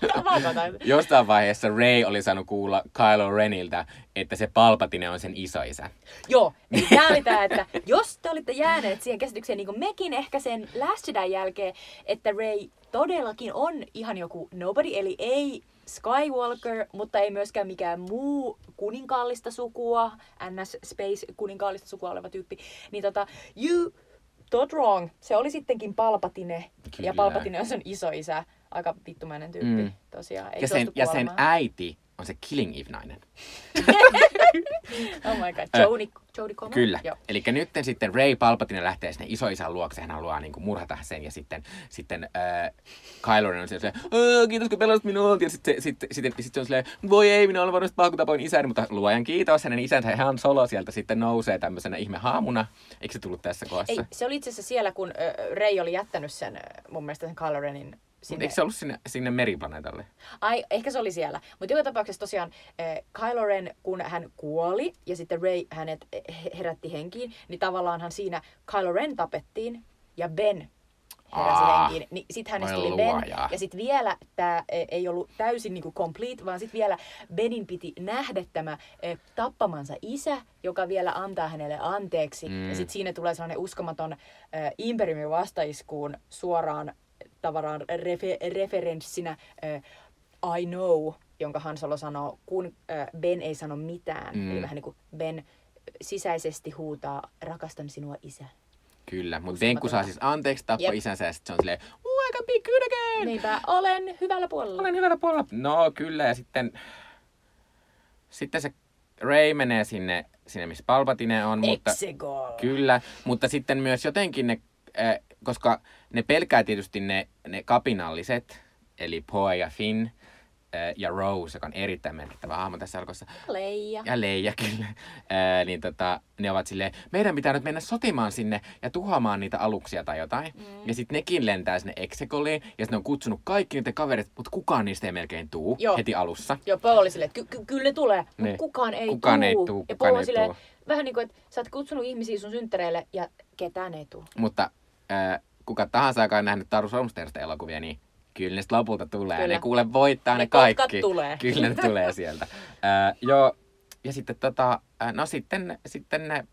(laughs) jossain vaiheessa Ray oli saanut kuulla Kylo Reniltä, että se Palpatine on sen isoisä. Joo, eli tää oli tää, että jos te olitte jääneet siihen käsitykseen, niin kuin mekin ehkä sen Last Jedin jälkeen, että Ray todellakin on ihan joku nobody, eli ei Skywalker, mutta ei myöskään mikään muu kuninkaallista sukua, NS Space kuninkaallista sukua oleva tyyppi, niin tota, you thought wrong. Se oli sittenkin Palpatine, Kyllä. ja Palpatine on sen isoisä. Aika vittumainen tyyppi, Mm. tosiaan. Ei Ja sen, ja sen äiti on se Killing Eve-nainen. Oh my god, Jodie, Jodie Comer? Kyllä. Eli nyt sitten Ray Palpatine lähtee sinne isoisän luokse, hän haluaa niin kuin murhata sen ja sitten, sitten äh, Kylo Ren on siellä silleen, "Aa, kiitos kun pelasit minua. Ja sitten, sitten, sitten, sitten se on silleen, voi ei, minä olen varmasti paha, kun tapoin isäni, mutta luojan kiitos, hänen isänsä Han Solo sieltä sitten nousee tämmöisenä ihme haamuna. Eikö se tullut tässä kohdassa? Ei, se oli itse asiassa siellä, kun ö, Rey oli jättänyt sen, mun mielestä sen Kylo Renin sinne. eikö se ollut sinne, sinne meriplaneetalle? Ai, ehkä se oli siellä. Mutta joka tapauksessa tosiaan äh, Kylo Ren, kun hän kuoli ja sitten Rey hänet he- herätti henkiin, niin tavallaanhan siinä Kylo Ren tapettiin ja Ben heräsi Aa, henkiin. Niin sitten hänestä tuli Ben. Ja sitten vielä tämä ei ollut täysin niinku complete, vaan sitten vielä Benin piti nähdä tämä tappamansa isä, joka vielä antaa hänelle anteeksi. Mm. Ja sitten siinä tulee sellainen uskomaton äh, Imperiumin vastaiskuun suoraan tavaraan refe- referenssinä äh, I know, jonka Han Solo sanoo, kun äh, Ben ei sano mitään. Mm. Eli vähän niin kuin Ben sisäisesti huutaa, rakastan sinua isä. Kyllä, mutta. Venkku saa siis anteeksi tappoi Jep. isänsä ja sitten se on silleen, I can be good again! Niinpä, olen hyvällä puolella. Olen hyvällä puolella. No kyllä, ja sitten, sitten se Ray menee sinne, sinne missä Palpatine on, mutta Exegol. kyllä, mutta sitten myös jotenkin ne, äh, koska ne pelkää tietysti ne, ne kapinalliset, eli Poe ja Finn, äh, ja Rose, joka on erittäin merkittävä hahmo tässä alkossa, Leija. ja Leija (laughs) kyllä, ää, niin tota, ne ovat silleen, meidän pitää nyt mennä sotimaan sinne ja tuhoamaan niitä aluksia tai jotain. Mm. Ja sitten nekin lentää sinne Exegoliin ja sitten ne on kutsunut kaikki niiden kaverit, mutta kukaan niistä ei melkein tuu Joo. heti alussa. Joo, Paul oli silleen, että ky- ky- kyllä ne tulee, mutta Niin. kukaan ei Kukaan tuu. ei tuu, ja kukaan Paul on silleen, tuu. vähän niin kuin, että sä oot kutsunut ihmisiä sun synttäreille ja ketään ei tuu. Mutta ää, kuka tahansa, joka on nähnyt Taru Solmsterista elokuvia, niin kyllä ne lopulta tulee. Kyllä. Ne kuule voittaa ne, Ne kaikki. tulee. (laughs) Kyllä ne tulee sieltä. Ää, joo, ja sitten tota, no sitten, sitten ne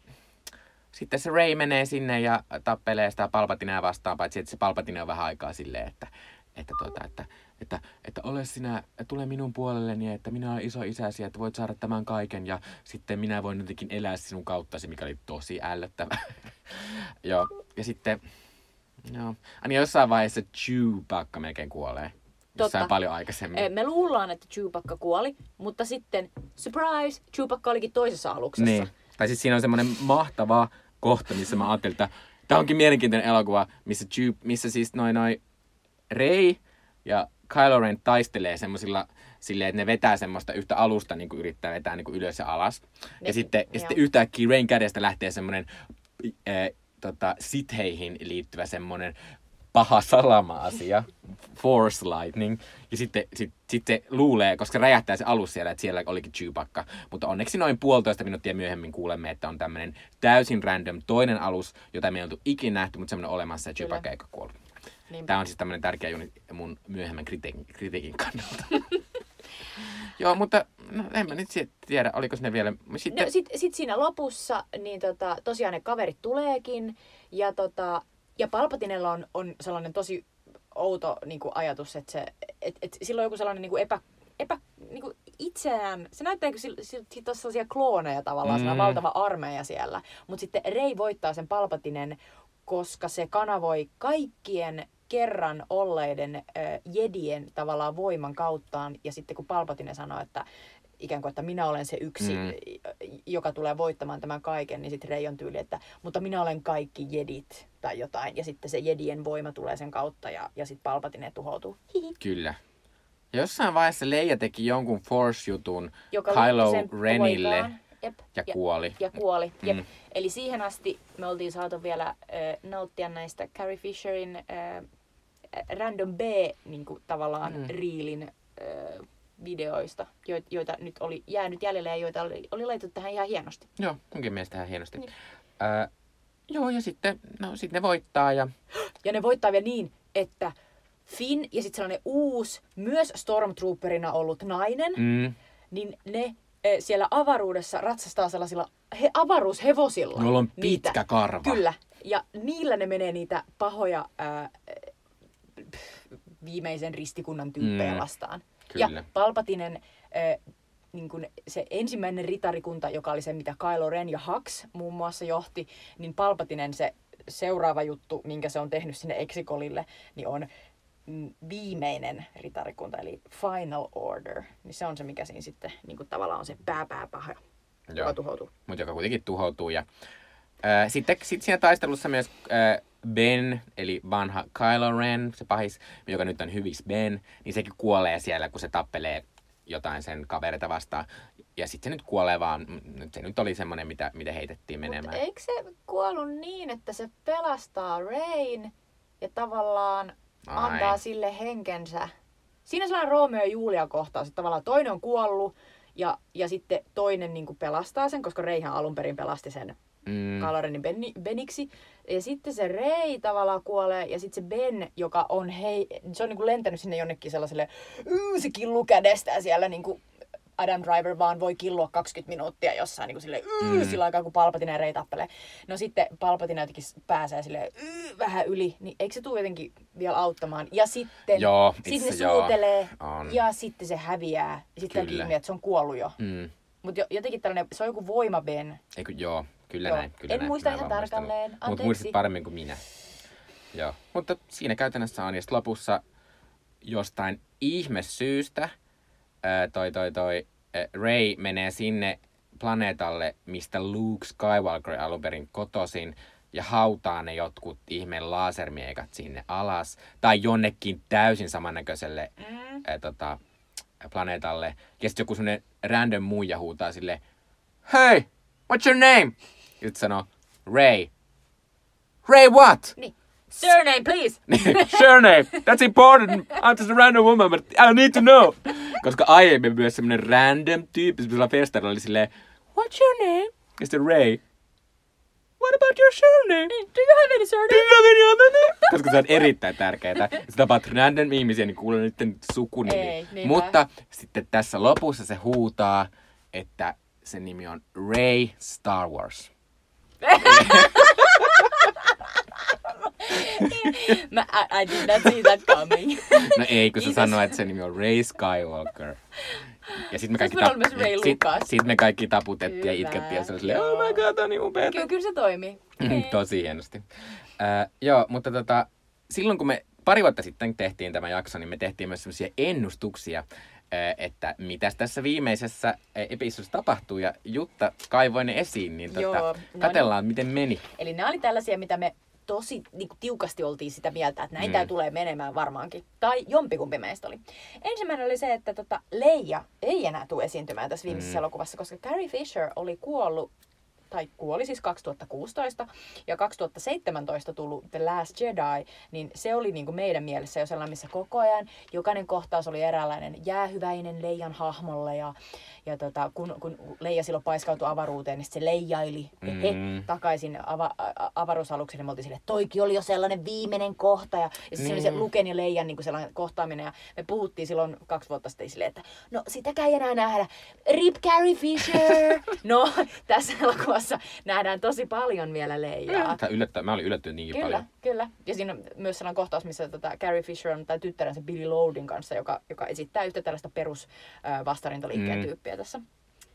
sitten se Ray menee sinne ja tappelee sitä Palpatinea vastaan, paitsi että se Palpatine on vähän aikaa silleen, että, että, tuota, että, että, että ole sinä, tule minun puolelleni, että minä olen iso isäsi, että voit saada tämän kaiken ja sitten minä voin jotenkin elää sinun kauttasi, mikä oli tosi ällöttävä. (laughs) Joo, ja sitten, joo, aina jossain vaiheessa Chewbacca melkein kuolee. Jossain Totta. paljon aikaisemmin. Eh, Me luullaan, että Chewbacca kuoli, mutta sitten, surprise, Chewbacca olikin toisessa aluksessa. Niin. Tai siis siinä on semmoinen mahtava kohta, missä mä ajattelin, että tämä onkin mielenkiintoinen elokuva, missä, Chew, missä siis noin noi Rey ja Kylo Ren taistelee semmoisilla silleen, että ne vetää semmoista yhtä alusta, niin kuin yrittää vetää niin kuin ylös ja alas. Ja, Ne- sitten, ja sitten yhtäkkiä Reyn kädestä lähtee semmoinen äh, tota, sitheihin liittyvä semmoinen paha salama-asia, Force Lightning. Ja sitten sit, sit se luulee, koska räjähtää se alus siellä, että siellä olikin Chewbacca. Mutta onneksi noin puolitoista minuuttia myöhemmin kuulemme, että on tämmöinen täysin random toinen alus, jota me ei oltu ikinä nähty, mutta semmoinen olemassa ja Chewbacca eikä kuollut. Niinpä. Tämä on siis tämmöinen tärkeä juoni mun myöhemmän kritiikin, kritiikin kannalta. (laughs) (laughs) Joo, mutta no, en mä nyt sit tiedä, oliko ne vielä... Sitten, No, sitten sit siinä lopussa, niin tota, tosiaan ne kaverit tuleekin, ja, tota, ja Palpatinella on, on sellainen tosi outo niin kuin ajatus, että se, et, et, sillä on joku sellainen niin kuin epä, epä niin kuin itseään, se näyttää kuin sillä, on sellaisia klooneja tavallaan, mm. Mm. valtava armeija siellä. Mutta sitten Rei voittaa sen Palpatinen, koska se kanavoi kaikkien kerran olleiden äh, jedien tavallaan voiman kauttaan. Ja sitten kun Palpatine sanoi, että ikään kuin, että minä olen se yksi, Mm. joka tulee voittamaan tämän kaiken, niin sitten Rei on tyyli, että mutta minä olen kaikki jedit tai jotain. Ja sitten se jedien voima tulee sen kautta ja, ja sitten Palpatine tuhoutuu. Hihi. Kyllä. Jossain vaiheessa Leija teki jonkun Force-jutun Joka Kylo Renille poikaan. Jep. ja Ja- kuoli. Ja kuoli. Jep. Mm. Eli siihen asti me oltiin saatu vielä äh, nauttia näistä Carrie Fisherin äh, Random B niin kuin, tavallaan Mm. riilin äh, videoista, joita, joita nyt oli jäänyt jäljelle ja joita oli, oli laitettu tähän ihan hienosti. Joo, munkin mielestä ihan hienosti. Niin. Ää, joo, ja sitten, no, sitten ne voittaa ja... Ja ne voittaa vielä niin, että Finn ja sitten sellainen uusi, myös Stormtrooperina ollut nainen, mm. Niin ne siellä avaruudessa ratsastaa sellaisilla he, avaruushevosilla. Jolla on niitä. pitkä karva. Kyllä. Ja niillä ne menee niitä pahoja ää, viimeisen ristikunnan tyyppejä Mm, vastaan. kyllä. Ja Palpatinen, ää, niin kun se ensimmäinen ritarikunta, joka oli se, mitä Kylo Ren ja Hux muun muassa johti, niin Palpatinen se seuraava juttu, minkä se on tehnyt sinne Exikolille, niin on viimeinen ritarikunta, eli Final Order. Niin se on se, mikä siinä sitten niin kuin tavallaan on se pääpääpaha, Joo. joka tuhoutuu. mutta joka kuitenkin tuhoutuu. Ja, ää, sitten sit siinä taistelussa myös ää, Ben, eli vanha Kylo Ren, se pahis, joka nyt on hyvis Ben, niin sekin kuolee siellä, kun se tappelee jotain sen kavereita vastaan. Ja sitten se nyt kuolee vaan, se nyt oli semmoinen, mitä, mitä heitettiin menemään. eikö se kuollut niin, että se pelastaa Rain ja tavallaan Ai. antaa sille henkensä? Siinä on sellainen Romeo ja Julia kohtaus, että tavallaan toinen on kuollut ja, ja sitten toinen niin kuin pelastaa sen, koska Reihän alun perin pelasti sen Mm, Kylo Renin Beni, Beniksi. Ja sitten se Rei tavallaan kuolee ja sitten se Ben, joka on hei, se on niinku lentänyt sinne jonnekin sellaiselle, "Yyy, se killuu kädestään siellä niinku Adam Driver vaan voi killua 20 minuuttia jossain niin sille mm. Sillä aikaa, kun Palpatine ja Rei tappelee. No sitten Palpatine jotenkin pääsee sille vähän yli, niin eikö se tule jotenkin vielä auttamaan? Ja sitten Joo, sitten itse ne suutelee ja sitten se häviää. Ja sitten ilmi, että se on kuollut jo. mm, Mutta jotenkin tällainen, se on joku voima Ben. eikö, joo, kyllä Joo. näin. Kyllä En näin. muista ihan tarkalleen. Mutta muistit paremmin kuin minä. Joo. Mutta siinä käytännössä on. Ja lopussa jostain ihmesyystä ää, toi, toi, toi ää, Ray menee sinne planeetalle, mistä Luke Skywalker alun perin kotosin, ja hautaa ne jotkut ihmeen lasermiekat sinne alas, tai jonnekin täysin samannäköiselle Mm. ää, tota, planeetalle. Ja sitten joku semmonen random muija huutaa sille, Hey, what's your name? Ja sit sanoo, Ray. Ray what? Niin. Surname, please! (laughs) surname, that's important. I'm just a random woman, but I need to know. Koska aiemmin myös semmonen random tyyppi semmoisella festarilla oli silleen, What's your name? Ja sitten Ray. What about your surname? Do you have any surname? Do you have any other name? Koska se on erittäin tärkeää. Sä tapaat random ihmisiä, niin kuulee niiden sukunimi. Ei, niinpä. Mutta sitten tässä lopussa se huutaa, että sen nimi on Ray Star Wars. (laughs) (laughs) (laughs) Mä, I, I did not see that coming. (laughs) No ei, kun se Kiitos. sanoo, että sen nimi on Ray Skywalker. Ja sitten me kaikki, myös Ray sit, sit me kaikki taputettiin ja Hyvä, itkettiin ja se oli silleen, joo. oh my god, on niin upeeta. kyllä, kyllä se toimii. (laughs) Tosi hienosti. Äh, joo, mutta tota, silloin kun me pari vuotta sitten tehtiin tämä jakso, niin me tehtiin myös sellaisia ennustuksia, äh, että mitäs tässä viimeisessä äh, episodissa tapahtuu. Ja Jutta kaivoi ne esiin, niin Joo, tota, no niin. katsellaan, miten meni. Eli nämä oli tällaisia, mitä me tosi niin kuin, tiukasti oltiin sitä mieltä, että näin Mm. tämä tulee menemään varmaankin. Tai jompikumpi meistä oli. Ensimmäinen oli se, että tota, Leija ei enää tule esiintymään tässä viimeisessä Mm. elokuvassa, koska Carrie Fisher oli kuollut tai kuoli siis 2016 ja 2017 tullut The Last Jedi, niin se oli niin kuin meidän mielessä jo sellainen, missä koko ajan jokainen kohtaus oli eräänlainen jäähyväinen Leijan hahmolle ja, ja tota, kun, kun Leija silloin paiskautui avaruuteen, niin se leijaili mm. he, takaisin ava- a- avaruusalukseen, niin me oltiin silleen, että toikin oli jo sellainen viimeinen kohta. Ja, ja sitten niin. se oli se. Luken ja Leijan niin kuin sellainen kohtaaminen. Ja me puhuttiin silloin kaksi vuotta sitten silleen, että no sitäkään ei enää nähdä. Rip Carrie Fisher! (laughs) no, tässä elokuvassa nähdään tosi paljon vielä Leijaa. Yllättä, mä olin yllättynyt niinkin Kyllä, paljon. kyllä. Ja siinä on myös sellainen kohtaus, missä tota Carrie Fisher on tai tyttärensä Billy Loudin kanssa, joka, joka esittää yhtä tällaista perus äh, vastarintaliikkeen Mm. tyyppiä tässä.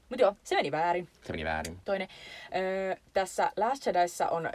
Mutta joo, se meni väärin Se meni väärin. toinen. Öö, tässä Last Jediissa on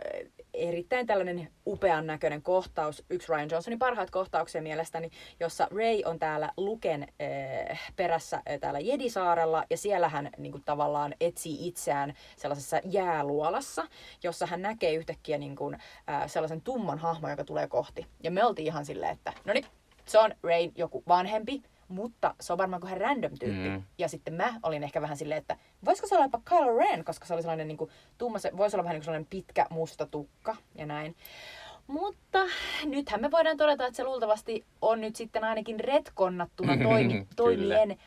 erittäin tällainen upean näköinen kohtaus, yksi Ryan Johnsonin parhaat kohtauksia mielestäni, jossa Ray on täällä Luken ö, perässä ö, täällä Jedisaarella ja siellä hän niin kuin, tavallaan etsii itseään sellaisessa jääluolassa, jossa hän näkee yhtäkkiä niin kuin, ö, sellaisen tumman hahmon, joka tulee kohti. Ja me oltiin ihan silleen, että no niin, se on Ray joku vanhempi, mutta se on varmaan kuin random tyyppi. Mm. Ja sitten mä olin ehkä vähän silleen, että voisiko se olla jopa Kylo Ren, koska se oli sellainen niin kuin, tumma, se voisi olla vähän niin kuin sellainen pitkä musta tukka ja näin. Mutta nythän me voidaan todeta, että se luultavasti on nyt sitten ainakin retkonnattuna (laughs) toimi, Kyllä. toimien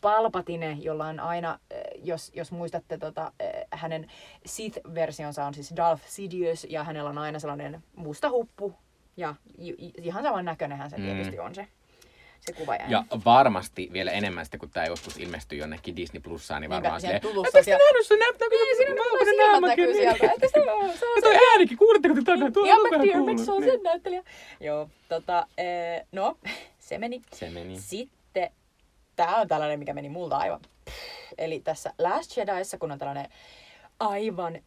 Palpatine, jolla on aina, eh, jos, jos muistatte, tota, eh, hänen Sith-versionsa on siis Darth Sidious ja hänellä on aina sellainen musta huppu. Ja ihan saman näköinenhän se Mm. tietysti on se, se kuva. Ja varmasti vielä enemmän sitten, kun tämä joskus ilmestyy jonnekin Disney Plussaan, niin varmaan silleen, tulossa siellä- nähnyt se näyttää, Niin, siinä on silmät näkyy sieltä. (laughs) Että se on, se on Ja toi äänikin, kuulitteko te takana? Tuo on vähän McDiarmid, se on sen näyttelijä. Joo, tota, ee, no, (laughs) se meni. Se meni. Sitten, tää on tällainen, mikä meni multa aivan. Eli tässä Last Jediissa, kun on tällainen aivan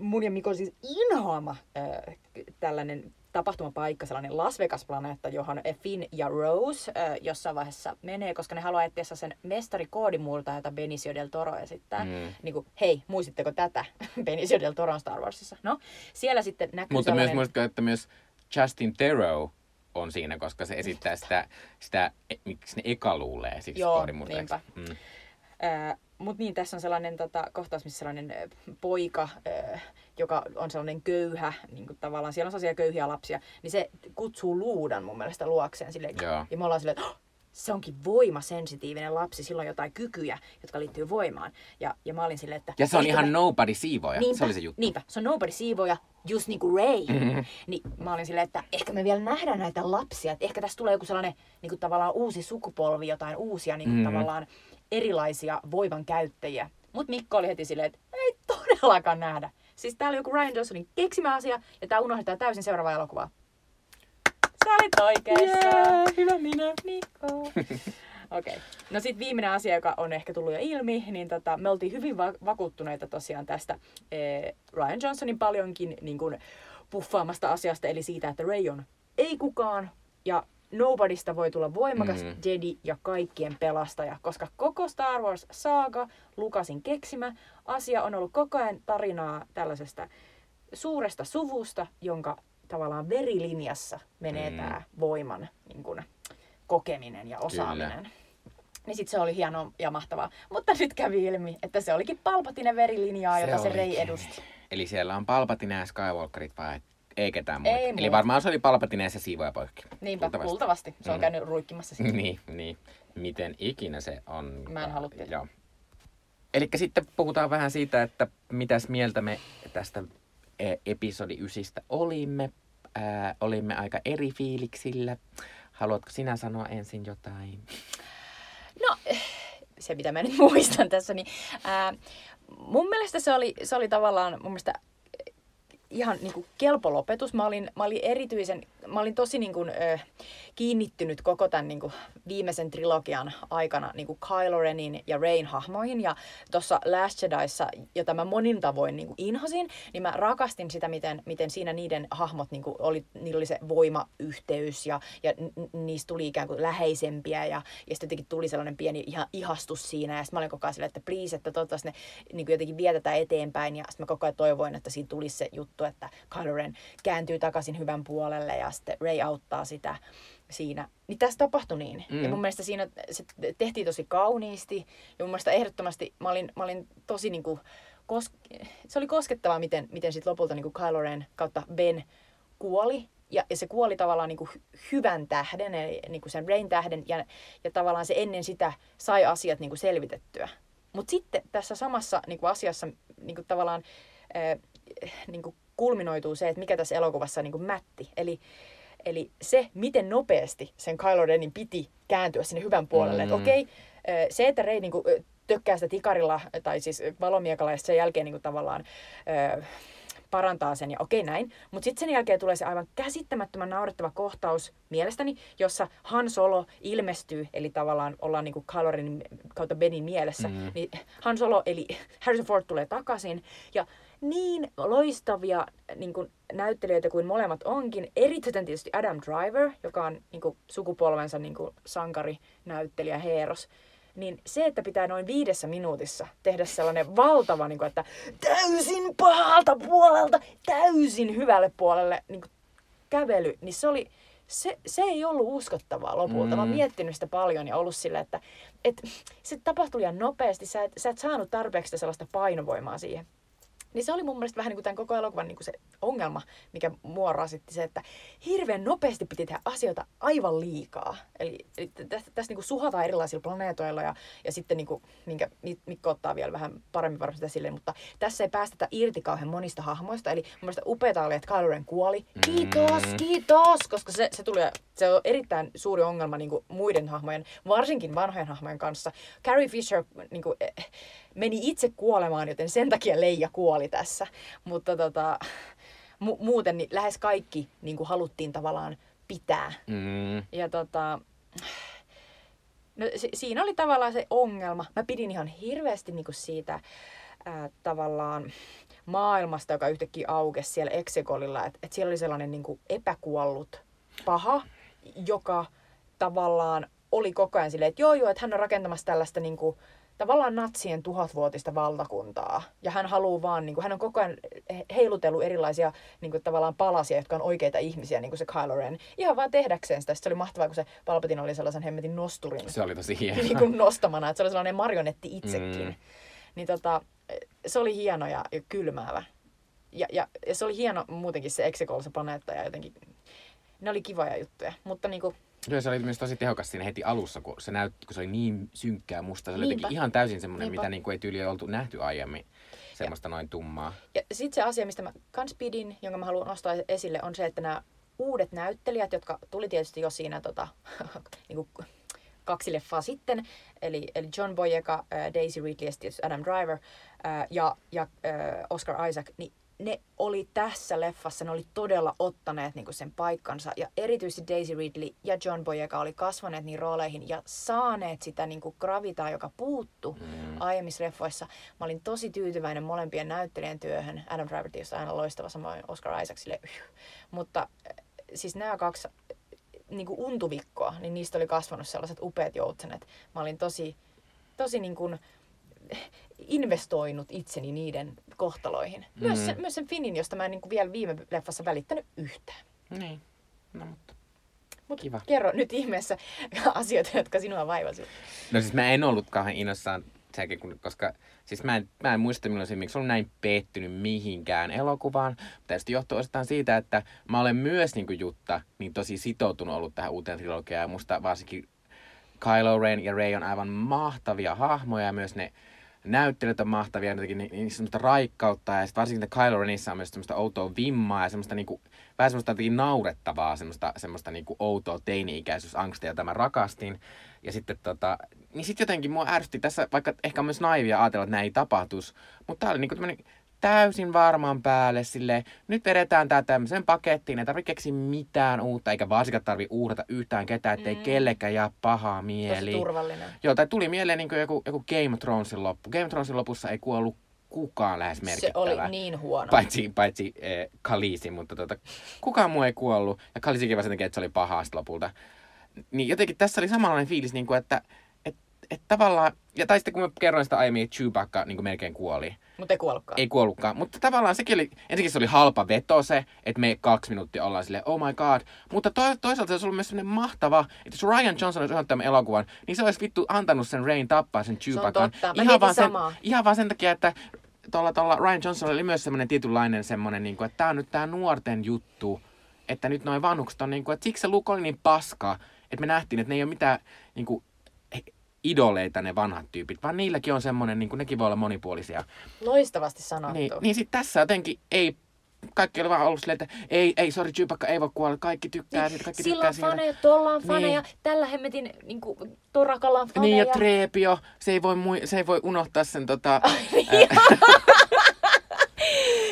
mun ja Mikon siis inhoama äh, tällainen tapahtumapaikka, sellainen Las Vegas-planeetta, johon Finn ja Rose äh, jossain vaiheessa menee, koska ne haluaa etsiä sen mestarikoodimurtaa, jota Benicio del Toro esittää. Mm. Niin kuin, hei, muistitteko tätä? (laughs) Benicio del Toron Star Warsissa. No, siellä sitten näkyy Mutta myös sellainen... muistatko, että myös Justin Theroux on siinä, koska se esittää sitä, sitä e- miksi ne eka luulee siksi Joo, koodimurteeksi. niinpä. Mutta niin, tässä on sellainen tota, kohtaus, missä sellainen ö, poika, ö, joka on sellainen köyhä, niin kuin tavallaan siellä on sellaisia köyhiä lapsia, niin se kutsuu luudan mun mielestä luokseen. Silleen, Joo. ja me ollaan silleen, että "Oh, se onkin voimasensitiivinen lapsi, sillä on jotain kykyjä, jotka liittyy voimaan. Ja, ja mä olin silleen, että... Ja se on ihan me- nobody siivoja. Niinpä, Se oli se juttu. Niinpä, se on nobody siivoja, just niin kuin Ray. Mhm. Niin mä olin silleen, että ehkä me vielä nähdään näitä lapsia, että ehkä tässä tulee joku sellainen niin kuin tavallaan uusi sukupolvi, jotain uusia niin kuin Mhm. tavallaan erilaisia voiman käyttäjiä. Mutta Mikko oli heti silleen, että ei todellakaan nähdä. Siis tää oli joku Ryan Johnsonin keksimä asia, ja tää unohdetaan täysin seuraava elokuva. Sä olit oikeassa. Yeah, hyvä minä. Mikko. (laughs) Okei. Okay. No sitten viimeinen asia, joka on ehkä tullut jo ilmi, niin tota, me oltiin hyvin va- vakuuttuneita tosiaan tästä eh, Ryan Johnsonin paljonkin niin kuin, puffaamasta asiasta, eli siitä, että Ray on ei kukaan ja Nobodysta voi tulla voimakas Mm. Jedi ja kaikkien pelastaja, koska koko Star Wars saaga, Lukasin keksimä asia on ollut koko ajan tarinaa tällaisesta suuresta suvusta, jonka tavallaan verilinjassa menee Mm. tämä voiman niin kuin, kokeminen ja osaaminen. Niin sit se oli hienoa ja mahtavaa. Mutta nyt kävi ilmi, että se olikin Palpatinen verilinjaa, jota se Rei edusti. Eli siellä on Palpatine ja Skywalkerit vai ei ketään muita? Ei Eli muuta. varmaan se oli Palpatine ja se siivoja poikki. Niinpä, Luultavasti. luultavasti. Se on Mm. käynyt ruikkimassa siinä. (laughs) niin, niin. Miten ikinä se on. Mä en halua tietää. Joo. Eli sitten puhutaan vähän siitä, että mitäs mieltä me tästä e- episodi ysistä olimme. Ää, olimme aika eri fiiliksillä. Haluatko sinä sanoa ensin jotain? No, se mitä mä nyt (laughs) muistan tässä, niin ää, mun mielestä se oli, se oli tavallaan mun mielestä ihan niin kuin kelpo lopetus. Mä olin, mä olin erityisen, mä olin tosi niin kuin, ö, kiinnittynyt koko tämän niin kuin viimeisen trilogian aikana niin kuin Kylo Renin ja Rain hahmoihin. Ja tuossa Last Jediissa, jota mä monin tavoin niin kuin inhosin, niin mä rakastin sitä, miten, miten siinä niiden hahmot, niin kuin oli, niillä oli se voimayhteys ja, ja niistä tuli ikään kuin läheisempiä ja, ja sitten jotenkin tuli sellainen pieni ihan ihastus siinä. Ja sitten mä olin koko ajan silleen, että please, että toivottavasti ne niin kuin jotenkin vietetään eteenpäin. Ja sitten mä koko ajan toivoin, että siinä tulisi se juttu, että Kylo Ren kääntyy takaisin hyvän puolelle ja sitten Ray auttaa sitä siinä. Niin tässä tapahtui niin. Mm. Ja mun mielestä siinä se tehtiin tosi kauniisti. Ja mun mielestä ehdottomasti mä olin, mä olin tosi niinku, kos, se oli koskettavaa, miten, miten sitten lopulta niinku Kylo Ren kautta Ben kuoli. Ja, ja se kuoli tavallaan niinku hy- hyvän tähden, eli niinku sen Rain tähden. Ja, ja tavallaan se ennen sitä sai asiat niinku selvitettyä. Mutta sitten tässä samassa niinku asiassa niinku tavallaan äh, niinku kulminoituu se, että mikä tässä elokuvassa niinku mätti. Eli Eli se, miten nopeasti sen Kylo Renin piti kääntyä sinne hyvän puolelle. Mm. Että Mm. okei, ö, se, että Rey niinku, ö, tökkää sitä tikarilla, tai siis valomiekalla, ja sen jälkeen niinku tavallaan ö, parantaa sen, ja okei näin. Mutta sitten sen jälkeen tulee se aivan käsittämättömän naurettava kohtaus mielestäni, jossa Han Solo ilmestyy, eli tavallaan ollaan niinku Kylo Renin kautta Benin mielessä. Mm. Niin Han Solo, eli Harrison Ford tulee takaisin, ja niin loistavia niin kuin, näyttelijöitä kuin molemmat onkin. Erityisen tietysti Adam Driver, joka on niin kuin, sukupolvensa niin kuin, sankari, näyttelijä, heeros. Niin se, että pitää noin viidessä minuutissa tehdä sellainen valtava, niin kuin, että täysin pahalta puolelta, täysin hyvälle puolelle niin kuin, kävely, niin se oli, se, se ei ollut uskottavaa lopulta. Mm. Mä oon Mm. miettinyt sitä paljon ja ollut silleen, että, että se tapahtui liian nopeasti. Sä et, sä et saanut tarpeeksi sellaista painovoimaa siihen. Niin se oli mun mielestä vähän niin kuin tämän koko elokuvan niin kuin se ongelma, mikä mua rasitti se, että hirveän nopeasti piti tehdä asioita aivan liikaa. Eli, eli tästä, tästä niin kuin suhataan erilaisilla planeetoilla ja, ja sitten niin kuin, minkä Mi- Mikko ottaa vielä vähän paremmin varmasti esille, mutta tässä ei päästetä irti kauhean monista hahmoista. Eli mun mielestä upeata oli, että Kylo Ren kuoli. Kiitos, Mm. kiitos, koska se, se, tuli, se on erittäin suuri ongelma niin kuin muiden hahmojen, varsinkin vanhojen hahmojen kanssa. Carrie Fisher niin kuin, eh, meni itse kuolemaan, joten sen takia Leija kuoli tässä. Mutta tota, mu- muuten niin lähes kaikki niin kuin haluttiin tavallaan pitää. Mm. Ja tota, no, si- siinä oli tavallaan se ongelma. Mä pidin ihan hirveästi niinku siitä ää, tavallaan maailmasta, joka yhtäkkiä aukesi siellä Exegolilla. Että et siellä oli sellainen niinku epäkuollut paha, joka tavallaan oli koko ajan silleen, että joo joo, että hän on rakentamassa tällaista niinku, tavallaan natsien tuhatvuotista valtakuntaa. Ja hän haluaa vaan, niin kuin, hän on koko ajan he- heilutellut erilaisia niin kuin, tavallaan palasia, jotka on oikeita ihmisiä, niin kuin se Kylo Ren. Ihan vaan tehdäkseen sitä. Sitten se oli mahtavaa, kun se Palpatine oli sellaisen hemmetin nosturin Se oli tosi hieno. niin kuin nostamana, että se oli sellainen marionetti itsekin. Mm. Niin tota, se oli hieno ja, kylmäävä. Ja, ja, ja, se oli hieno muutenkin se Exegol, se planeetta ja jotenkin, ne oli kivoja juttuja. Mutta niinku, Joo, se oli myös tosi tehokas siinä heti alussa, kun se näytti, kun se oli niin synkkää musta. Se oli Niinpä. jotenkin ihan täysin semmoinen, Niinpä. mitä niin kuin ei tyyli oltu nähty aiemmin. Semmoista noin tummaa. Ja sitten se asia, mistä mä kans pidin, jonka mä haluan nostaa esille, on se, että nämä uudet näyttelijät, jotka tuli tietysti jo siinä tota, (laughs) niinku, kaksi leffaa sitten, eli, eli John Boyega, äh, Daisy Ridley ja Adam Driver äh, ja, ja äh, Oscar Isaac, niin ne oli tässä leffassa, ne oli todella ottaneet niinku sen paikkansa. Ja erityisesti Daisy Ridley ja John Boyega oli kasvaneet niin rooleihin ja saaneet sitä niinku gravitaa, joka puuttu Mm. aiemmissa leffoissa. Mä olin tosi tyytyväinen molempien näyttelijän työhön. Adam Driver tietysti aina loistava, samoin Oscar Isaac sille. yh. Mutta äh, siis nämä kaksi äh, niin kuin untuvikkoa, niin niistä oli kasvanut sellaiset upeat joutsenet. Mä olin tosi, tosi niin kuin investoinut itseni niiden kohtaloihin. Myös, Mm. sen, myös sen Finnin, josta mä en niin kuin vielä viime leffassa välittänyt yhtään. Niin. No mutta. Mut Kiva. kerro nyt ihmeessä (laughs) asioita, jotka sinua vaivasivat. No siis mä en ollut kauhean innossaan sekin, kun- koska siis mä en, mä en muista milloin se, miksi ollut näin pettynyt mihinkään elokuvaan. Tästä johtuu osittain siitä, että mä olen myös niin kuin Jutta niin tosi sitoutunut ollut tähän uuteen trilogiaan. Ja musta varsinkin Kylo Ren ja Rey on aivan mahtavia hahmoja ja myös ne näyttelijät on mahtavia, jotenkin ni- niissä on semmoista raikkautta ja sit varsinkin Kylo Renissa on myös semmoista outoa vimmaa ja semmoista niinku, vähän semmoista jotenkin naurettavaa, semmoista, semmoista niinku outoa teini-ikäisyysangstia, jota mä rakastin. Ja sitten tota, niin sitten jotenkin mua ärsytti tässä, vaikka ehkä on myös naivia ajatella, että näin ei tapahtuisi, mutta tää oli niinku tämmönen täysin varmaan päälle sille nyt vedetään tää tämmöiseen pakettiin, ei tarvitse keksiä mitään uutta, eikä varsinkaan tarvi uhrata yhtään ketään, ettei Mm. kellekään jää pahaa Tosi mieli. turvallinen. Joo, tai tuli mieleen niin joku, joku Game of Thronesin loppu. Game of Thronesin lopussa ei kuollut kukaan lähes Se merkittävä. oli niin huono. Paitsi, paitsi eh, Kalisi, mutta tota, kukaan muu ei kuollut. Ja Kalisikin vaan sen takia, että se oli pahaa lopulta. Niin jotenkin tässä oli samanlainen fiilis, niin kuin, että et, et tavallaan, ja tai sitten kun mä kerroin sitä aiemmin, että Chewbacca niin kuin melkein kuoli. Mutta ei kuollutkaan. Ei kuollutkaan, mutta tavallaan sekin oli, ensinnäkin se oli halpa veto se, että me kaksi minuuttia ollaan silleen, oh my god. Mutta to, toisaalta se olisi ollut myös sellainen mahtava, että jos Ryan Johnson olisi ohjannut tämän elokuvan, niin se olisi vittu antanut sen Rain tappaa sen Chewbaccan. totta. Mä Ihan mietin vaan, sen, samaa. ihan vaan sen takia, että tuolla, tuolla Ryan Johnson oli myös semmoinen tietynlainen semmoinen, niin kuin, että tämä on nyt tämä nuorten juttu, että nyt noin vanhukset on niin kuin, että siksi se Luke oli niin paska, että me nähtiin, että ne ei ole mitään niin kuin, idoleita ne vanhat tyypit, vaan niilläkin on semmoinen, niin kuin nekin voi olla monipuolisia. Loistavasti sanottu. Niin, niin sitten tässä jotenkin ei, kaikki oli vaan ollut silleen, että ei, ei, sori, Chewbacca ei voi kuolla, kaikki tykkää siitä, kaikki Sillä tykkää on faneja, tuolla on faneja, Niin. tällä hemmetin niin kuin, Torakalla on faneja. Niin ja Treepio, se ei voi, mui, se ei voi unohtaa sen tota... (laughs)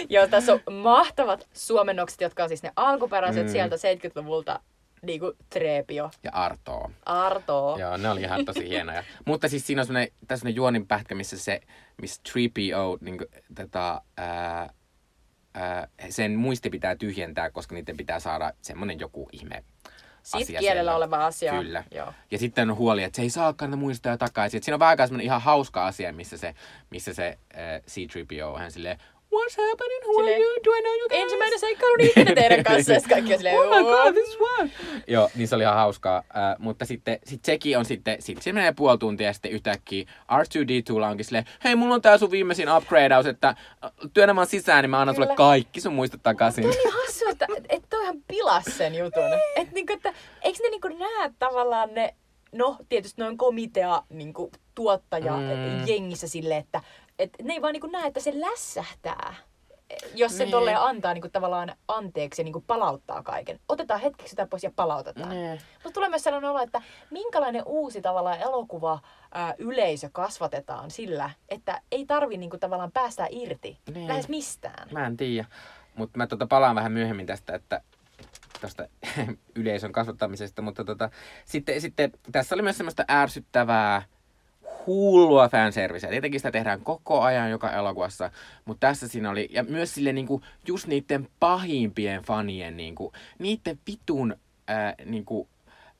Joo, tässä on mahtavat suomennokset, jotka on siis ne alkuperäiset Mm. sieltä 70-luvulta. Niinku Treepio, ja Artoo. Arto. Joo, ne oli ihan tosi hienoja. (laughs) Mutta siis siinä on semmoinen, tässä on juoninpätkä, missä se, missä 3PO, niin kuin, tota, ää, ää, sen muisti pitää tyhjentää, koska niiden pitää saada semmoinen joku ihme Sit asia kielellä oleva asia. Kyllä. Joo. Ja sitten on huoli, että se ei saakaan muistoja takaisin. Et siinä on vähän aikaa ihan hauska asia, missä se, missä se äh, C-3PO on hän silleen, What's happening? Who are Silleen, you? Do I know you guys? Ensimmäinen seikkailu ikinä (laughs) teidän kanssa, ja sit kaikki on silleen, Oh my god, this one! Joo, niin se oli ihan hauskaa. Äh, mutta sitten sit sekin on sitten, sit se menee puoli tuntia ja sitten yhtäkkiä R2D2 onkin silleen, hei, mulla on tää sun viimeisin upgradeaus, että äh, työnnä vaan sisään, niin mä annan sulle Kyllä. kaikki sun muistot takaisin. Toi on niin hassu, että, että toihan pilas sen jutun. Että niinku, että eikö ne niinku näe tavallaan ne, no tietysti noin komitea niinku, tuottaja Mm. mm. jengissä sille, että et ne ei vaan niinku näe, että se lässähtää. Jos se Niin. niin. tolleen antaa niinku, tavallaan anteeksi ja niinku, palauttaa kaiken. Otetaan hetkeksi sitä pois ja palautetaan. Nee. Mutta tulee myös sellainen olo, että minkälainen uusi tavallaan elokuva ää, yleisö kasvatetaan sillä, että ei tarvi niinku, tavallaan päästä irti Niin. lähes mistään. Mä en tiedä. Mutta mä tota palaan vähän myöhemmin tästä, että tästä (laughs) yleisön kasvattamisesta, mutta tota, sitten, sitten tässä oli myös semmoista ärsyttävää hullua fanserviceä. Tietenkin sitä tehdään koko ajan joka elokuvassa, mutta tässä siinä oli, ja myös sille niinku, just niiden pahimpien fanien, niinku, niiden vitun ää, niinku,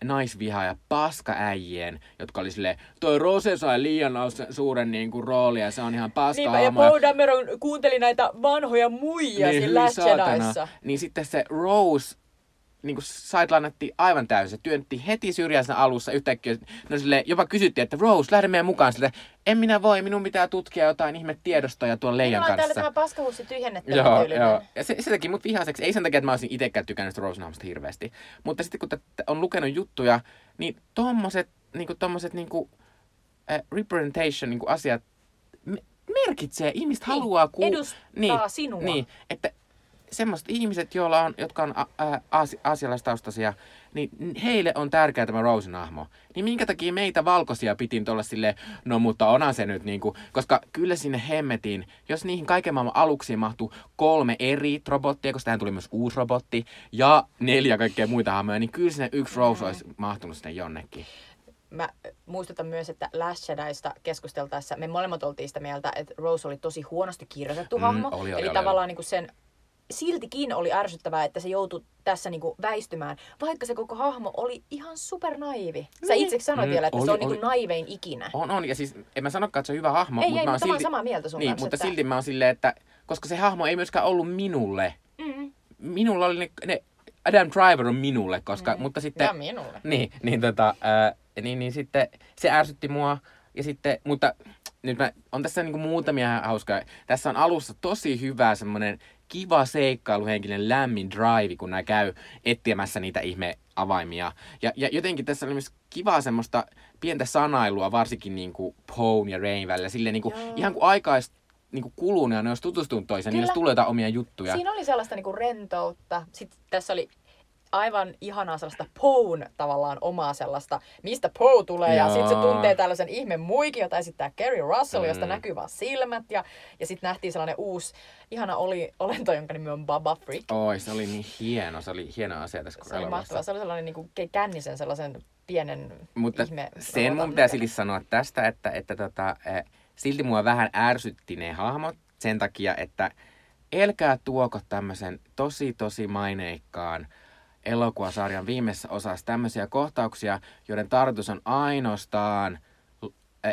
naisviha ja paskaäijien, jotka oli silleen, toi Rose sai liian suuren niinku, roolin ja se on ihan paska Niinpä, ja Poe Dameron kuunteli näitä vanhoja muijia niin, siinä. Niin sitten se Rose niin kuin sidelinattiin aivan täysin. Se työnti heti syrjään siinä alussa yhtäkkiä. No sille jopa kysyttiin, että Rose, lähde meidän mukaan. Sille, en minä voi, minun pitää tutkia jotain ihme tiedostoja tuon leijan Minulla on täällä kanssa. tämä paskahussi tyhjennettävä Joo, joo. Ja se, se teki mut vihaiseksi. Ei sen takia, että mä olisin itsekään tykännyt Rose hirveästi. Mutta sitten kun t- on lukenut juttuja, niin tommoset, niinku, tommoset niinku, äh, representation niinku, asiat me- merkitsee. Ihmiset Niin, haluaa ku- edustaa sinua. Niin, että semmoiset ihmiset, joilla on, jotka on aasi- aasialaistaustaisia, niin heille on tärkeää tämä Rosen hahmo. Niin minkä takia meitä valkoisia pitin tuolla silleen, no mutta onhan se nyt niinku, koska kyllä sinne hemmetiin, jos niihin kaiken maailman aluksiin mahtuu kolme eri robottia, koska tähän tuli myös uusi robotti, ja neljä kaikkea muita hahmoja, niin kyllä sinne yksi Rose olisi mahtunut sinne jonnekin. Mä muistutan myös, että Last Jediista keskusteltaessa me molemmat oltiin sitä mieltä, että Rose oli tosi huonosti kirjoitettu Mm, hahmo. oli, oli, Eli oli, tavallaan Niin kuin sen siltikin oli ärsyttävää, että se joutui tässä niin kuin väistymään, vaikka se koko hahmo oli ihan supernaivi. Sä Niin. itse sanoit Mm, vielä, että oli, se on niin oli. kuin naivein ikinä. On, on, ja siis en mä sanokaan, että se on hyvä hahmo, ei, mutta ei, mä oon silti... samaa mieltä sun niin, kanssa. mutta että... silti mä oon silleen, että koska se hahmo ei myöskään ollut minulle. Mm, Minulla oli ne, ne Adam Driver on minulle, koska, mm. mutta sitten... Ja minulle. Niin, niin, tota, ää, niin, niin sitten se ärsytti mua. Ja sitten, mutta nyt mä, on tässä niinku muutamia hauskaa. Tässä on alussa tosi hyvä semmoinen kiva seikkailuhenkinen lämmin drive, kun nämä käy etsimässä niitä ihme avaimia. Ja, ja jotenkin tässä oli myös kivaa semmoista pientä sanailua, varsinkin niin kuin Poe ja Rain välillä. Silleen niin kuin, ihan kuin aikais niin kuin kulunut ja ne olisi tutustunut toiseen, niin olisi tullut jotain omia juttuja. Siinä oli sellaista niin kuin rentoutta. Sitten tässä oli aivan ihanaa sellaista Poun tavallaan omaa sellaista, mistä Poe tulee. Joo. Ja sitten se tuntee tällaisen ihme muikin, jota esittää Kerry Russell, mm. josta näkyy vaan silmät. Ja, ja sitten nähtiin sellainen uusi, ihana oli, olento, jonka nimi on Baba Freak. Oi, se oli niin hieno. Se oli hieno asia tässä Se oli mahtavaa. Se oli sellainen niin kuin kännisen sellaisen pienen Mutta ihme. sen mun pitää silti sanoa tästä, että, että tota, eh, silti mua vähän ärsytti ne hahmot sen takia, että elkää tuoko tämmöisen tosi tosi maineikkaan elokuvasarjan viimeisessä osassa tämmöisiä kohtauksia, joiden tarkoitus on ainoastaan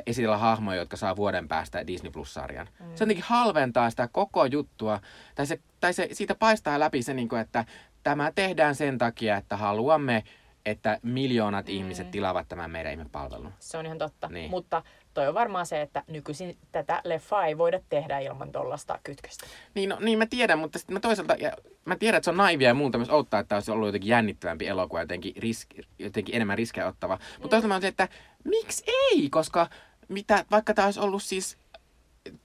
esitellä hahmoja, jotka saa vuoden päästä Disney Plus-sarjan. Mm. Se jotenkin halventaa sitä koko juttua, tai, se, tai se, siitä paistaa läpi se, niin kuin, että tämä tehdään sen takia, että haluamme, että miljoonat mm. ihmiset tilaavat tämän meidän ihmepalvelun. Se on ihan totta, niin. mutta toi on varmaan se, että nykyisin tätä leffaa ei voida tehdä ilman tollasta kytköstä. Niin, no, niin mä tiedän, mutta sitten mä toisaalta, ja mä tiedän, että se on naivia ja muuta myös ottaa, että olisi ollut jotenkin jännittävämpi elokuva, jotenkin, risk, jotenkin enemmän riskejä ottava. Mm. Mutta toisaalta mä on se, että miksi ei, koska mitä, vaikka tämä olisi ollut siis,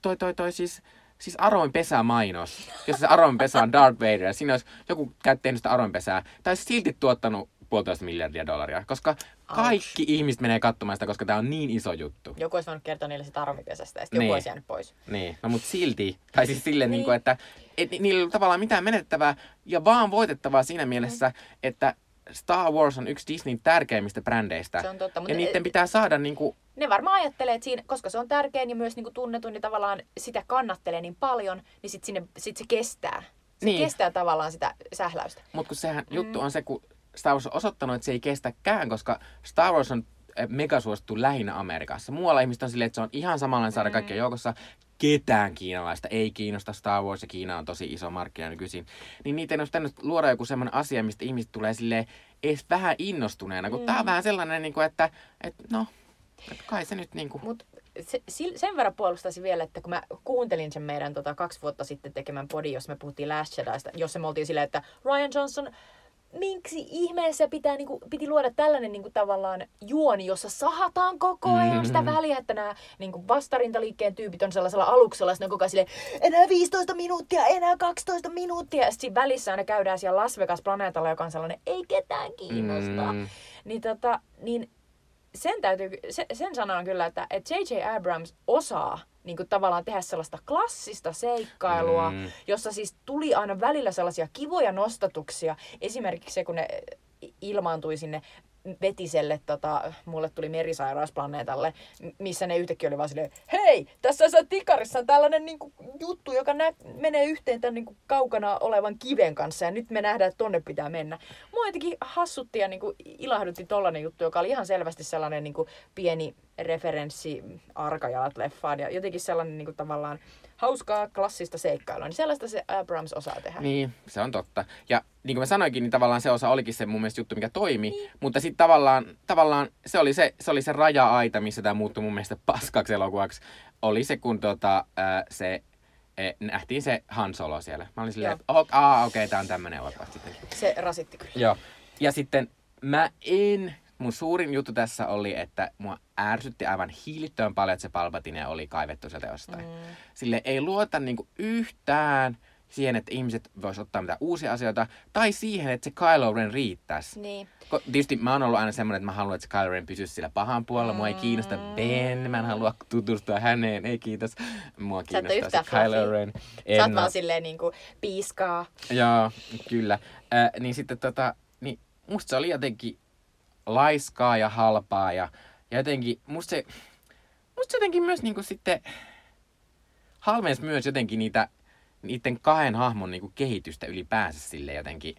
toi, toi, toi siis, siis Aroin pesämainos, jos se Aroin pesä on Darth Vader, ja siinä olisi joku käyttänyt sitä Aroin pesää, tai silti tuottanut puolitoista miljardia dollaria, koska kaikki Ouch. ihmiset menee katsomaan sitä, koska tämä on niin iso juttu. Joku olisi voinut kertoa niille sitä armipesästä ja sitten niin. joku olisi jäänyt pois. Niin, no mutta silti, tai siis silleen, niin. Niin kuin, että et, niillä ei ole tavallaan mitään menettävää ja vaan voitettavaa siinä mielessä, mm. että Star Wars on yksi Disneyn tärkeimmistä brändeistä. Se on totta, mutta ja niiden pitää saada niin kuin... Ne varmaan ajattelee, että siinä, koska se on tärkein ja myös niin kuin tunnetun, niin tavallaan sitä kannattelee niin paljon, niin sitten sinne, sit se kestää. Se niin. kestää tavallaan sitä sähläystä. Mutta kun sehän mm. juttu on se, kun Star Wars on osoittanut, että se ei kestäkään, koska Star Wars on eh, megasuosittu lähinnä Amerikassa. Muualla ihmiset on silleen, että se on ihan samanlainen saada mm. kaikkien joukossa. Ketään kiinalaista ei kiinnosta Star Wars ja Kiina on tosi iso markkina nykyisin. Niin niitä ei olisi tänne luoda joku semmoinen asia, mistä ihmiset tulee silleen edes vähän innostuneena. Kun mm. tää on vähän sellainen, niin kuin, että, että no, että kai se nyt niin kuin... Mut se, sen verran puolustaisin vielä, että kun mä kuuntelin sen meidän tota, kaksi vuotta sitten tekemän podi, jos me puhuttiin Last Jediista, jossa me oltiin silleen, että Ryan Johnson miksi ihmeessä pitää, niin kuin, piti luoda tällainen niin kuin, tavallaan juoni, jossa sahataan koko ajan mm-hmm. sitä väliä, että nämä niin kuin vastarintaliikkeen tyypit on sellaisella aluksella, on koko ajan silleen, enää 15 minuuttia, enää 12 minuuttia, ja sitten välissä aina käydään siellä Las Vegas-planeetalla, joka on sellainen, ei ketään kiinnosta. Mm. Niin, tota, niin sen, täytyy, sen, sen sanon kyllä, että, että J.J. Abrams osaa niin kuin tavallaan tehdä sellaista klassista seikkailua, mm. jossa siis tuli aina välillä sellaisia kivoja nostatuksia. Esimerkiksi se, kun ne ilmaantui sinne vetiselle, tota, mulle tuli merisairausplaneetalle, missä ne yhtäkkiä oli vaan silleen, hei, tässä on tikarissa on tällainen niin kuin, juttu, joka nä- menee yhteen tämän niin kuin, kaukana olevan kiven kanssa, ja nyt me nähdään, että tonne pitää mennä. Mua jotenkin hassutti ja niin kuin, ilahdutti tollainen juttu, joka oli ihan selvästi sellainen niin kuin, pieni referenssi arkajalat leffaan, ja jotenkin sellainen niin kuin, tavallaan hauskaa klassista seikkailua, niin sellaista se Abrams osaa tehdä. Niin, se on totta. Ja niin kuin mä sanoinkin, niin tavallaan se osa olikin se mun mielestä juttu, mikä toimi, niin. mutta sitten tavallaan, tavallaan se, oli se, se oli se raja-aita, missä tämä muuttui mun mielestä paskaksi elokuvaksi. Oli se, kun tota, se e, nähtiin se Han Solo siellä. Mä olin silleen, että oh, okei, okay, tää on tämmönen elokuva sitten. Se rasitti kyllä. Joo. Ja sitten mä en mun suurin juttu tässä oli, että mua ärsytti aivan hiilittöön paljon, että se Palpatine oli kaivettu sieltä jostain. Mm. Sille ei luota niinku yhtään siihen, että ihmiset vois ottaa mitään uusia asioita, tai siihen, että se Kylo Ren riittäisi. Niin. Tietysti mä oon ollut aina semmoinen, että mä haluan, että se Kylo Ren pysyisi sillä pahan puolella. Mm. Mua ei kiinnosta Ben, mä en halua tutustua häneen, ei kiitos. Mua kiinnostaa se Kylo Ren. En Sä oot vaan silleen niinku piiskaa. Joo, kyllä. Äh, niin sitten tota, niin musta se oli jotenkin laiskaa ja halpaa ja, ja jotenkin musta se, musta se jotenkin myös niinku sitten halmensi myös jotenkin niitä, niiden kahden hahmon niinku kehitystä ylipäänsä sille jotenkin.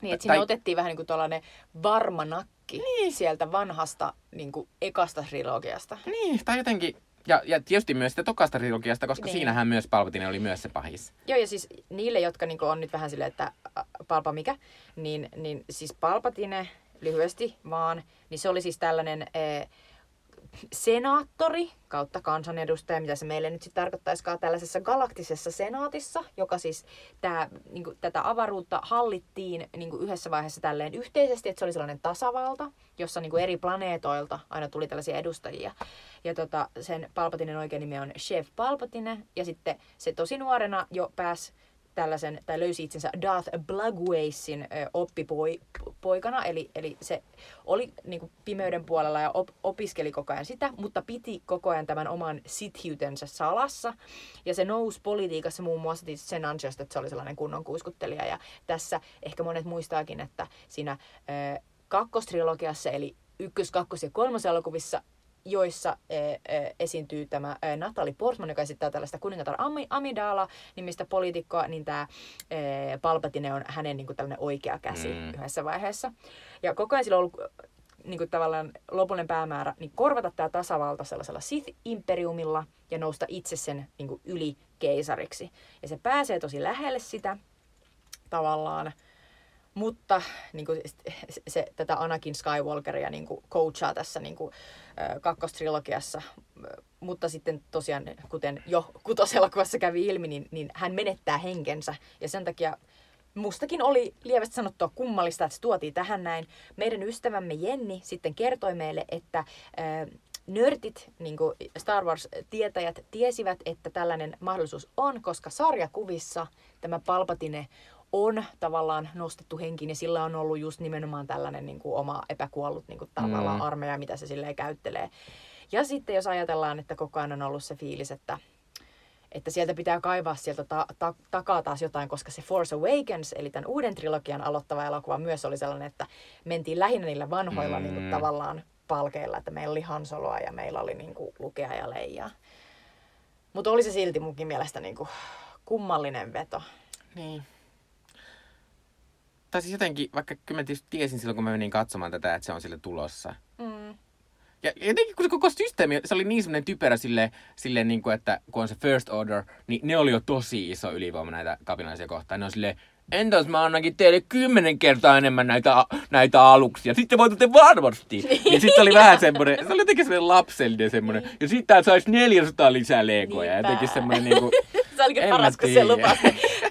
Niin, että sinne tai... otettiin vähän niin kuin tuollainen varma nakki niin. sieltä vanhasta niin kuin ekasta trilogiasta. Niin, tai jotenkin, Ja, ja tietysti myös sitä tokasta trilogiasta, koska Niin. niin. siinähän myös Palpatine oli myös se pahis. Joo, ja siis niille, jotka niinku on nyt vähän silleen, että ä, Palpa mikä, niin, niin siis Palpatine lyhyesti vaan, niin se oli siis tällainen e, senaattori kautta kansanedustaja, mitä se meille nyt sitten tarkoittaisikaan tällaisessa galaktisessa senaatissa, joka siis tää, niinku, tätä avaruutta hallittiin niinku yhdessä vaiheessa tälleen yhteisesti, että se oli sellainen tasavalta, jossa niinku eri planeetoilta aina tuli tällaisia edustajia. Ja tota, sen Palpatinen oikein nimi on Chef Palpatine, ja sitten se tosi nuorena jo pääsi tällaisen, tai löysi itsensä Darth Blagwaysin oppipoikana, eli, eli se oli niin kuin, pimeyden puolella ja op, opiskeli koko ajan sitä, mutta piti koko ajan tämän oman sithiytensä salassa. Ja se nousi politiikassa muun muassa sen ansiosta, että se oli sellainen kunnon kuiskuttelija. Ja tässä ehkä monet muistaakin, että siinä ö, kakkostrilogiassa, eli ykkös-, kakkos- ja kolmoselokuvissa joissa e, e, esiintyy tämä e, Natalie Portman, joka esittää tällaista kuningatar Ami- Amidala nimistä poliitikkoa, niin tämä Palpatine on hänen niin kuin, tällainen oikea käsi. Mm. yhdessä vaiheessa. Ja koko ajan sillä on ollut niin kuin, tavallaan lopullinen päämäärä niin korvata tämä tasavalta sellaisella Sith-imperiumilla ja nousta itse sen niin kuin, yli keisariksi. Ja se pääsee tosi lähelle sitä tavallaan, mutta niin kuin, se, se, tätä Anakin Skywalkeria niin kuin, coachaa tässä niin kuin, kakkostrilogiassa. Mutta sitten tosiaan, kuten jo kutoselokuvassa kävi ilmi, niin, niin hän menettää henkensä. Ja sen takia mustakin oli lievästi sanottua kummallista, että se tuotiin tähän näin. Meidän ystävämme Jenni sitten kertoi meille, että ö, nörtit, niin Star Wars-tietäjät, tiesivät, että tällainen mahdollisuus on, koska sarjakuvissa tämä Palpatine on tavallaan nostettu henkiin ja sillä on ollut just nimenomaan tällainen niin kuin oma epäkuollut niin kuin tavallaan Mm. armeija, mitä se silleen käyttelee. Ja sitten jos ajatellaan, että koko ajan on ollut se fiilis, että, että sieltä pitää kaivaa sieltä ta- ta- takaa taas jotain, koska se Force Awakens, eli tämän uuden trilogian aloittava elokuva myös oli sellainen, että mentiin lähinnä niillä vanhoilla Mm. niin kuin, tavallaan palkeilla, että meillä oli Han Soloa ja meillä oli niin kuin, Lukea ja Leijaa. Mutta oli se silti munkin mielestä niin kuin, kummallinen veto. Niin. Tai siis jotenkin, vaikka kyllä mä tietysti tiesin silloin, kun mä menin katsomaan tätä, että se on sille tulossa. Mm. Ja jotenkin kun se koko systeemi, se oli niin semmoinen typerä silleen, silleen niin kuin, että kun on se First Order, niin ne oli jo tosi iso ylivoima näitä kapinallisia kohtaan. Ne on silleen, entäs mä annankin teille kymmenen kertaa enemmän näitä, näitä aluksia. Sitten voitatte varmasti. Niin sitten oli vähän semmoinen, se oli jotenkin semmoinen lapsellinen semmoinen. Ja sitten saisi 400 lisää legoja. Ja Niinpä. jotenkin semmoinen niinku, (laughs) Se olikin paras, kun se lupasi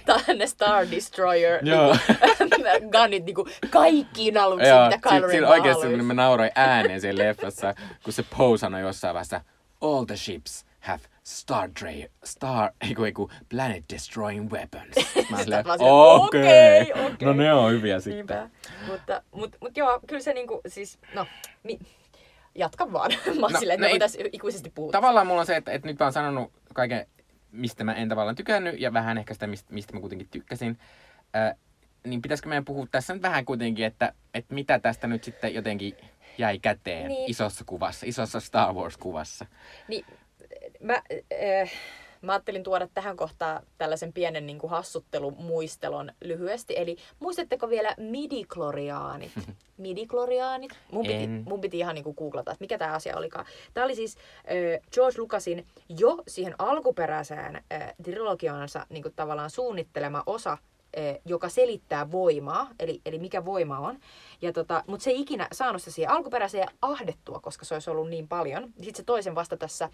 ne- ne Star Destroyer (laughs) Joo. (laughs) niinku, niinku kaikkiin aluksiin, Joo, mitä Kylo Ren siinä oikeasti haluaisi. mä nauroin ääneen siellä leffassa, kun se Poe sanoi jossain vaiheessa, all the ships have star, dra- star eiku, eiku, planet destroying weapons. (laughs) Mä silleen, okei, okei, okei. no ne on hyviä sitten. Niinpä. Mutta mut, mut joo, kyllä se niinku, siis, no, mi, jatka vaan. Mä oon No, silleen, no että ei- me voitais ikuisesti puhua. Tavallaan mulla on se, että, että nyt mä oon sanonut kaiken, mistä mä en tavallaan tykännyt, ja vähän ehkä sitä, mistä, mä kuitenkin tykkäsin. Äh, niin pitäisikö meidän puhua tässä nyt vähän kuitenkin, että, että mitä tästä nyt sitten jotenkin jäi käteen Niin. isossa kuvassa, isossa Star Wars-kuvassa. Niin, mä, äh, mä ajattelin tuoda tähän kohtaan tällaisen pienen niin kuin hassuttelumuistelon lyhyesti. Eli muistatteko vielä midikloriaanit? (laughs) Midikloriaanit? Mun piti, En. mun piti ihan niin kuin googlata, että mikä tämä asia olikaan. Tämä oli siis äh, George Lucasin jo siihen alkuperäiseen äh, trilogiaansa niin kuin tavallaan suunnittelema osa joka selittää voimaa, eli, eli mikä voima on. Ja tota, Mutta se ei ikinä saanut se siihen alkuperäiseen ahdettua, koska se olisi ollut niin paljon. Sitten se toisen vasta tässä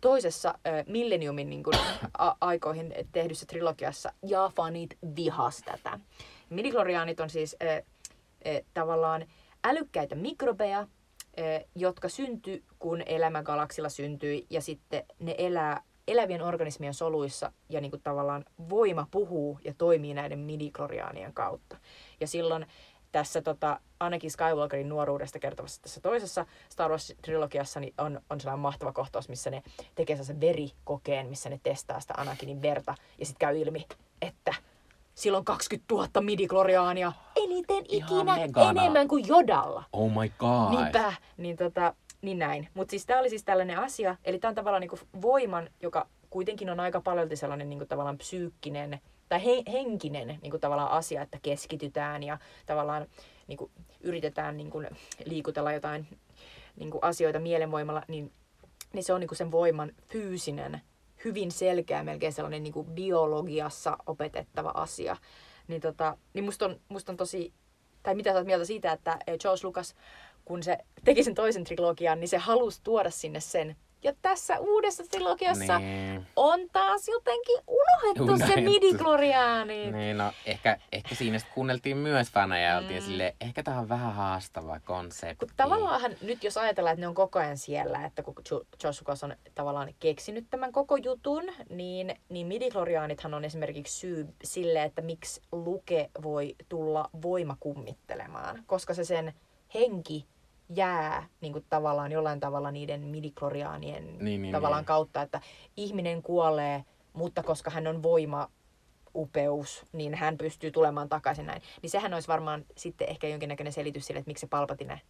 toisessa äh, Millenniumin niin kun, a- aikoihin tehdyssä trilogiassa, ja fanit vihas tätä. Midikloriaanit on siis äh, äh, tavallaan älykkäitä mikrobeja, äh, jotka syntyi, kun elämä galaksilla syntyi, ja sitten ne elää elävien organismien soluissa ja niin kuin tavallaan voima puhuu ja toimii näiden midikloriaanien kautta. Ja silloin tässä tota, Anakin Skywalkerin nuoruudesta kertovassa tässä toisessa Star Wars-trilogiassa niin on, on sellainen mahtava kohtaus, missä ne tekee sellaisen verikokeen, missä ne testaa sitä Anakinin verta ja sitten käy ilmi, että silloin 20 000 midikloriaania eniten Ihan ikinä megana. enemmän kuin Jodalla. Oh my god. Niinpä, niin, tota, niin näin. Mutta siis tämä oli siis tällainen asia, eli tämä on tavallaan niinku voiman, joka kuitenkin on aika paljon sellainen niinku tavallaan psyykkinen tai he, henkinen niinku tavallaan asia, että keskitytään ja tavallaan niinku yritetään niinku liikutella jotain niinku asioita mielenvoimalla, niin niin se on niinku sen voiman fyysinen, hyvin selkeä, melkein sellainen niinku biologiassa opetettava asia. Niin, tota, niin musta, on, musta on tosi, tai mitä sä oot mieltä siitä, että eh, George Lucas, kun se teki sen toisen trilogian, niin se halusi tuoda sinne sen ja tässä uudessa trilogiassa Niin. on taas jotenkin unohdettu se Unohdettu. midi-kloriaani. Niin, no ehkä, ehkä siinä sitten kuunneltiin myös faneja ja oltiin Mm. silleen, ehkä tää on vähän haastava konsepti. Kun tavallaan nyt jos ajatellaan, että ne on koko ajan siellä, että kun Jo- George Lucas on tavallaan keksinyt tämän koko jutun, niin, niin midichloriaanithan on esimerkiksi syy sille, että miksi Luke voi tulla voimakummittelemaan, koska se sen henki jää niin kuin tavallaan jollain tavalla niiden midichloriaanien Niin, niin, tavallaan niin. kautta, että ihminen kuolee, mutta koska hän on voima upeus, niin hän pystyy tulemaan takaisin näin. Niin sehän olisi varmaan sitten ehkä jonkinnäköinen selitys sille, että miksi se Palpatine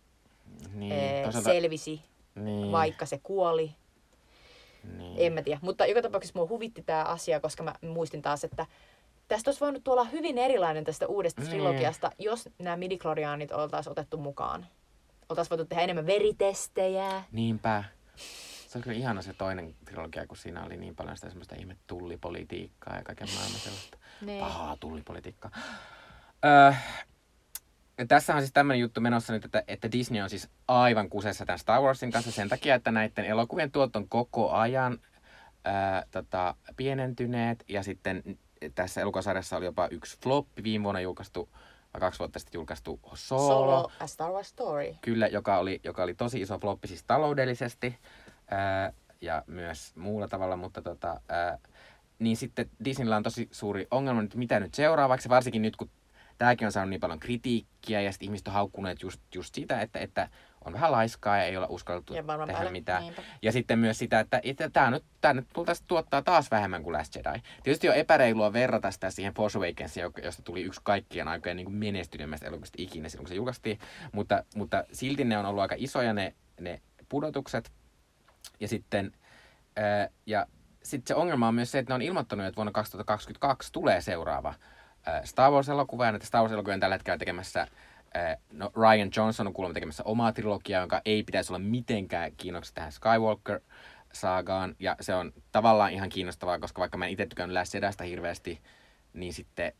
niin, ee, toisaalta- selvisi, niin, vaikka se kuoli. niin. En mä tiedä. Mutta joka tapauksessa mua huvitti tämä asia, koska mä muistin taas, että tästä olisi voinut tulla hyvin erilainen tästä uudesta Niin. trilogiasta, jos nämä midichloriaanit oltaisiin otettu mukaan. Oltaisiin voitu tehdä enemmän veritestejä. Niinpä. Se oli kyllä ihana se toinen trilogia, kun siinä oli niin paljon sitä semmoista ihme tullipolitiikkaa ja kaiken maailman sellaista Niin. pahaa tullipolitiikkaa. Öö, tässä on siis tämmöinen juttu menossa nyt, että, että Disney on siis aivan kusessa tämän Star Warsin kanssa sen takia, että näiden elokuvien tuot on koko ajan öö, tota, pienentyneet ja sitten tässä elokuvasarjassa oli jopa yksi floppi viime vuonna julkaistu, vai kaksi vuotta sitten julkaistu Solo, Solo, A Star Wars Story. Kyllä, joka oli, joka oli tosi iso floppi siis taloudellisesti ää, ja myös muulla tavalla, mutta tota, ää, niin sitten Disneyllä on tosi suuri ongelma nyt, mitä nyt seuraavaksi, varsinkin nyt kun tämäkin on saanut niin paljon kritiikkiä ja sitten ihmiset on haukkuneet just, just sitä, että, että on vähän laiskaa ja ei olla uskallettu Ja tehdä päälle. mitään. Niinpä. Ja sitten myös sitä, että, että tämä nyt, tää nyt tultaisi tuottaa taas vähemmän kuin Last Jedi. Tietysti on epäreilua verrata sitä siihen Force Awakensiin, joka- josta tuli yksi kaikkien aikojen niin menestyneemmästä elokuvista ikinä silloin, kun se julkaistiin. Mutta, mutta silti ne on ollut aika isoja ne, ne pudotukset. Ja sitten, ää, ja sitten se ongelma on myös se, että ne on ilmoittanut, että vuonna 2022 tulee seuraava Star Wars-elokuva. Ja näitä Star Wars-elokuvia on tällä hetkellä tekemässä No, Ryan Johnson on kuulemma tekemässä omaa trilogiaa, jonka ei pitäisi olla mitenkään kiinnoksi tähän Skywalker-saagaan. Ja se on tavallaan ihan kiinnostavaa, koska vaikka mä en itse tykännyt Last Jedistä hirveästi, niin sitten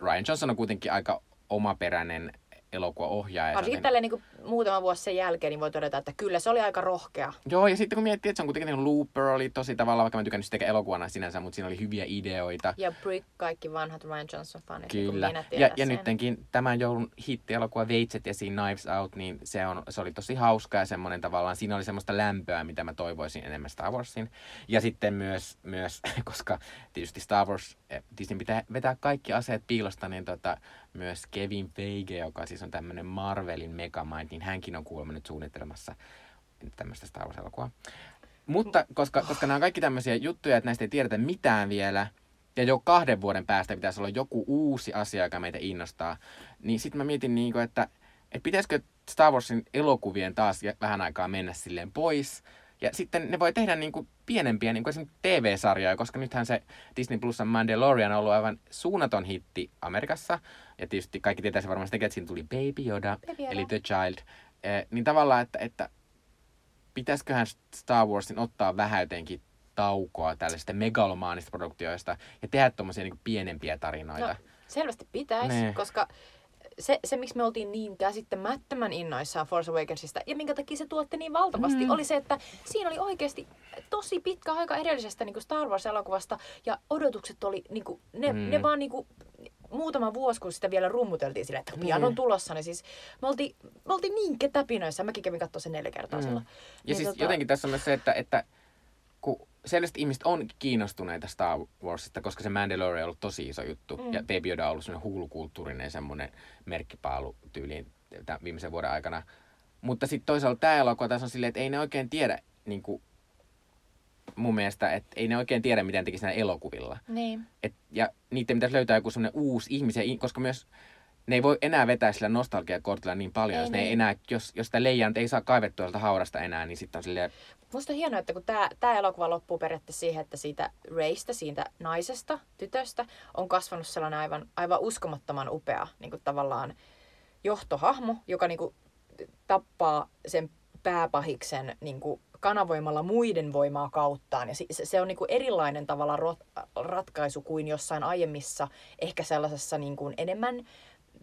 Ryan Johnson on kuitenkin aika omaperäinen elokuvaohjaaja. Varsinkin Sellainen- tälle niin muutama vuosi sen jälkeen, niin voi todeta, että kyllä se oli aika rohkea. Joo, ja sitten kun miettii, että se on kuitenkin niin Looper oli tosi tavallaan, vaikka mä tykännyt sitä elokuvana sinänsä, mutta siinä oli hyviä ideoita. Ja Brick, kaikki vanhat Ryan Johnson-fanit, niin kuin Kyllä. Ja, ja nyttenkin tämän joulun hitti-elokuva Veitset ja siinä Knives Out, niin se, on, se oli tosi hauska ja semmoinen tavallaan, siinä oli semmoista lämpöä, mitä mä toivoisin enemmän Star Warsin. Ja sitten myös, myös (laughs) koska tietysti Star Wars, eh, Disney pitää vetää kaikki aseet piilosta, niin tota, myös Kevin Feige, joka siis on tämmöinen Marvelin Megamind, niin hänkin on kuulemma nyt suunnittelemassa tämmöistä Star Wars-elokuvaa. Mutta koska, koska nämä on kaikki tämmöisiä juttuja, että näistä ei tiedetä mitään vielä, ja jo kahden vuoden päästä pitäisi olla joku uusi asia, joka meitä innostaa, niin sitten mä mietin, niin kuin, että, että pitäisikö Star Warsin elokuvien taas vähän aikaa mennä silleen pois, ja sitten ne voi tehdä niin kuin pienempiä niin kuin esimerkiksi TV-sarjoja, koska nythän se Disney Plusan Mandalorian on ollut aivan suunnaton hitti Amerikassa. Ja tietysti kaikki tietää se varmasti, että siinä tuli Baby Yoda, Baby Yoda. eli The Child. Eh, niin tavallaan, että, että pitäisiköhän Star Warsin ottaa vähän jotenkin taukoa tällaisista megalomaanista produktioista ja tehdä tuommoisia niin pienempiä tarinoita. No, selvästi pitäisi, Nee. koska se, se, miksi me oltiin niin käsittämättömän innoissaan Force Awakensista ja minkä takia se tuotti niin valtavasti, Mm. oli se, että siinä oli oikeasti tosi pitkä aika edellisestä niin kuin Star Wars-elokuvasta ja odotukset oli, niin kuin, ne, Mm. ne vaan niin kuin, muutama vuosi, kun sitä vielä rummuteltiin sillä, että pian on Mm. tulossa, niin siis me oltiin, me oltiin niin ketäpinoissa. Mäkin kävin katsoa sen neljä kertaa Mm. silloin. Ja Niin siis tota- jotenkin tässä on myös se, että, että kun selvästi ihmiset on kiinnostuneita Star Warsista, koska se Mandalorian on ollut tosi iso juttu. Mm. Ja Baby Yoda on ollut semmoinen huulukulttuurinen semmoinen merkkipaalu tyyliin tämän viimeisen vuoden aikana. Mutta sitten toisaalta tämä elokuva tässä on silleen, että ei ne oikein tiedä, niin kuin, mun mielestä, että ei ne oikein tiedä, miten tekisi näillä elokuvilla. Niin. Et, ja niiden pitäisi löytää joku semmoinen uusi ihmisiä, koska myös ne ei voi enää vetää sillä nostalgiakortilla niin paljon, Ei jos ne ei niin. enää, jos, jos sitä leijaa nyt ei saa kaivettua sieltä haudasta enää, niin sitten on silleen, Musta on hienoa, että kun tämä tää elokuva loppuu periaatteessa siihen, että siitä Raystä, siitä naisesta, tytöstä, on kasvanut sellainen aivan, aivan uskomattoman upea niin kuin tavallaan johtohahmo, joka niin kuin, tappaa sen pääpahiksen niin kuin kanavoimalla muiden voimaa kauttaan. Ja se, se on niin kuin erilainen tavalla rot, ratkaisu kuin jossain aiemmissa, ehkä sellaisessa niin kuin enemmän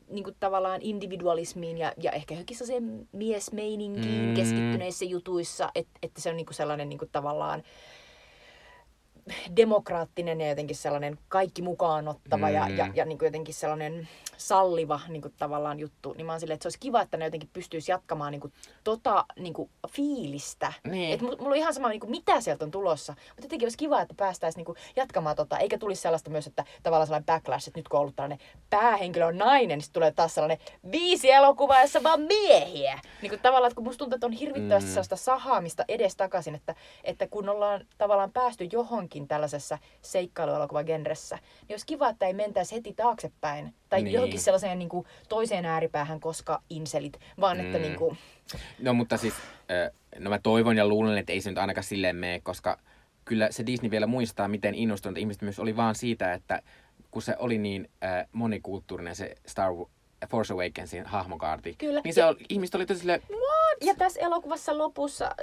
niin kuin tavallaan individualismiin ja, ja ehkä johonkin sellaiseen miesmeininkiin mm. keskittyneissä jutuissa, että, että se on niin kuin sellainen niin kuin tavallaan demokraattinen ja jotenkin sellainen kaikki mukaan ottava mm. ja, ja, ja niin kuin jotenkin sellainen salliva niin kuin tavallaan juttu, niin mä oon silleen, että se olisi kiva, että ne jotenkin pystyisi jatkamaan niin kuin, tota niin kuin, fiilistä. Niin. Että mulla on ihan sama, niin kuin, mitä sieltä on tulossa, mutta jotenkin olisi kiva, että päästäisiin niin kuin, jatkamaan tota, eikä tulisi sellaista myös, että tavallaan sellainen backlash, että nyt kun on ollut tällainen päähenkilö on nainen, niin sitten tulee taas sellainen viisi elokuvaa, jossa vaan miehiä. Niin kuin, tavallaan, että kun musta tuntuu, että on hirvittävästi mm. sellaista sahaamista edes takaisin, että, että kun ollaan tavallaan päästy johonkin tällaisessa seikkailuelokuva-genressä, niin olisi kiva, että ei mentäisi heti taaksepäin tai niin. johonkin sellaiseen niin kuin, toiseen ääripäähän, koska inselit, vaan mm. että niin kuin... No mutta siis, no mä toivon ja luulen, että ei se nyt ainakaan silleen mene, koska kyllä se Disney vielä muistaa, miten innostunut ihmiset myös oli vaan siitä, että kun se oli niin äh, monikulttuurinen se Star Force Awakensin hahmokaarti, Kyllä. niin se ja, oli, ihmiset oli tosi silleen, What? Ja tässä elokuvassa lopussa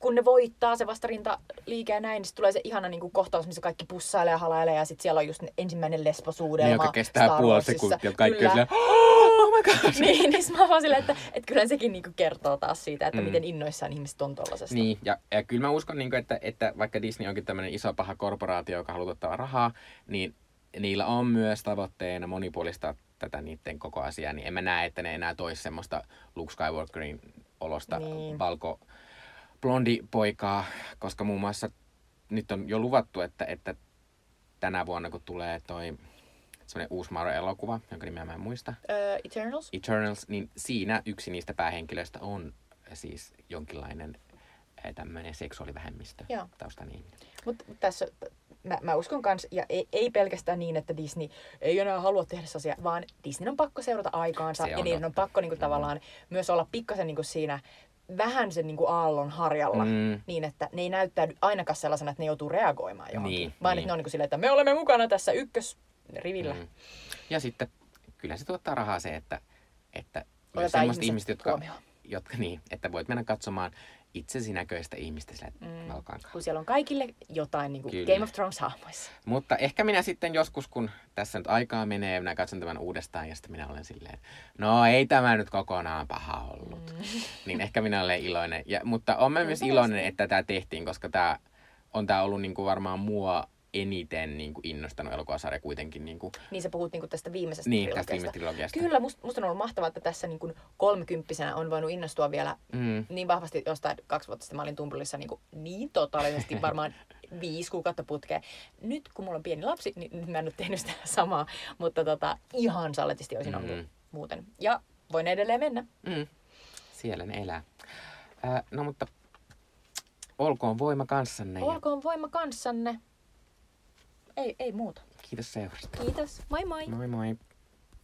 kun ne voittaa se vastarinta liike ja näin, niin tulee se ihana niin kuin kohtaus, missä kaikki pussailee ja halailee ja sitten siellä on just ensimmäinen lesbosuudelma Niin, joka kestää puoli sekuntia, kaikki on silleen, oh my god. (laughs) niin, niin mä vaan silleen, että, että kyllä sekin niin kuin kertoo taas siitä, että mm. miten innoissaan ihmiset on tollasesta. Niin, ja, ja kyllä mä uskon, niin kuin, että, että vaikka Disney onkin tämmöinen iso paha korporaatio, joka haluaa ottaa rahaa, niin niillä on myös tavoitteena monipuolista tätä niiden koko asiaa, niin en mä näe, että ne enää toisi semmoista Luke Skywalkerin olosta niin. valko blondi-poikaa, koska muun muassa nyt on jo luvattu, että, että tänä vuonna kun tulee toi semmoinen uusi Marvel-elokuva, jonka nimeä mä en muista. Uh, Eternals? Eternals, niin siinä yksi niistä päähenkilöistä on siis jonkinlainen tämmöinen seksuaalivähemmistö Joo. taustan ihminen. Mutta tässä mä, mä uskon kans, ja ei, ei pelkästään niin, että Disney ei enää halua tehdä sellaisia, vaan Disney on pakko seurata aikaansa, ja niiden on pakko niinku, tavallaan mm. myös olla pikkasen niinku siinä vähän sen niin kuin aallon harjalla, mm. niin että ne ei näyttäydy ainakaan sellaisena, että ne joutuu reagoimaan johonkin. Niin, vaan niin. että ne on niin kuin silleen, että me olemme mukana tässä ykkösrivillä. Mm. Ja sitten kyllä se tuottaa rahaa se, että, että semmoista ihmiset, jotka, jotka niin, että voit mennä katsomaan itsesi näköistä ihmistä sillä mm. Kun siellä on kaikille jotain niin kuin Game of Thrones-hahmoissa. Mutta ehkä minä sitten joskus, kun tässä nyt aikaa menee minä katson tämän uudestaan ja sitten minä olen silleen, no ei tämä nyt kokonaan paha ollut. Mm. (laughs) Niin ehkä minä olen iloinen. Ja, mutta olen myös iloinen, että tämä tehtiin, koska tämä on tämä ollut niin kuin varmaan mua eniten niin kuin innostanut elokuvasarja kuitenkin. Niin, kuin... niin sä puhut niin kuin tästä viimeisestä niin, trilogiasta. Tästä viimeisestä trilogiasta. Kyllä, musta, musta on ollut mahtavaa, että tässä niin kuin kolmikymppisenä on voinut innostua vielä mm. niin vahvasti jostain kaksi vuotta sitten. Mä olin Tumpulissa niin, kuin niin totaalisesti (laughs) varmaan viisi kuukautta putkeen. Nyt kun mulla on pieni lapsi, niin nyt mä en ole tehnyt sitä samaa, mutta tota, ihan saletisti olisin ollut mm. muuten. Ja voin edelleen mennä. Mm. Siellä ne elää. Äh, no mutta olkoon voima kanssanne. Olkoon voima kanssanne. Ei, ei muuta. Kiitos seurasta. Kiitos. Moi moi. Moi moi.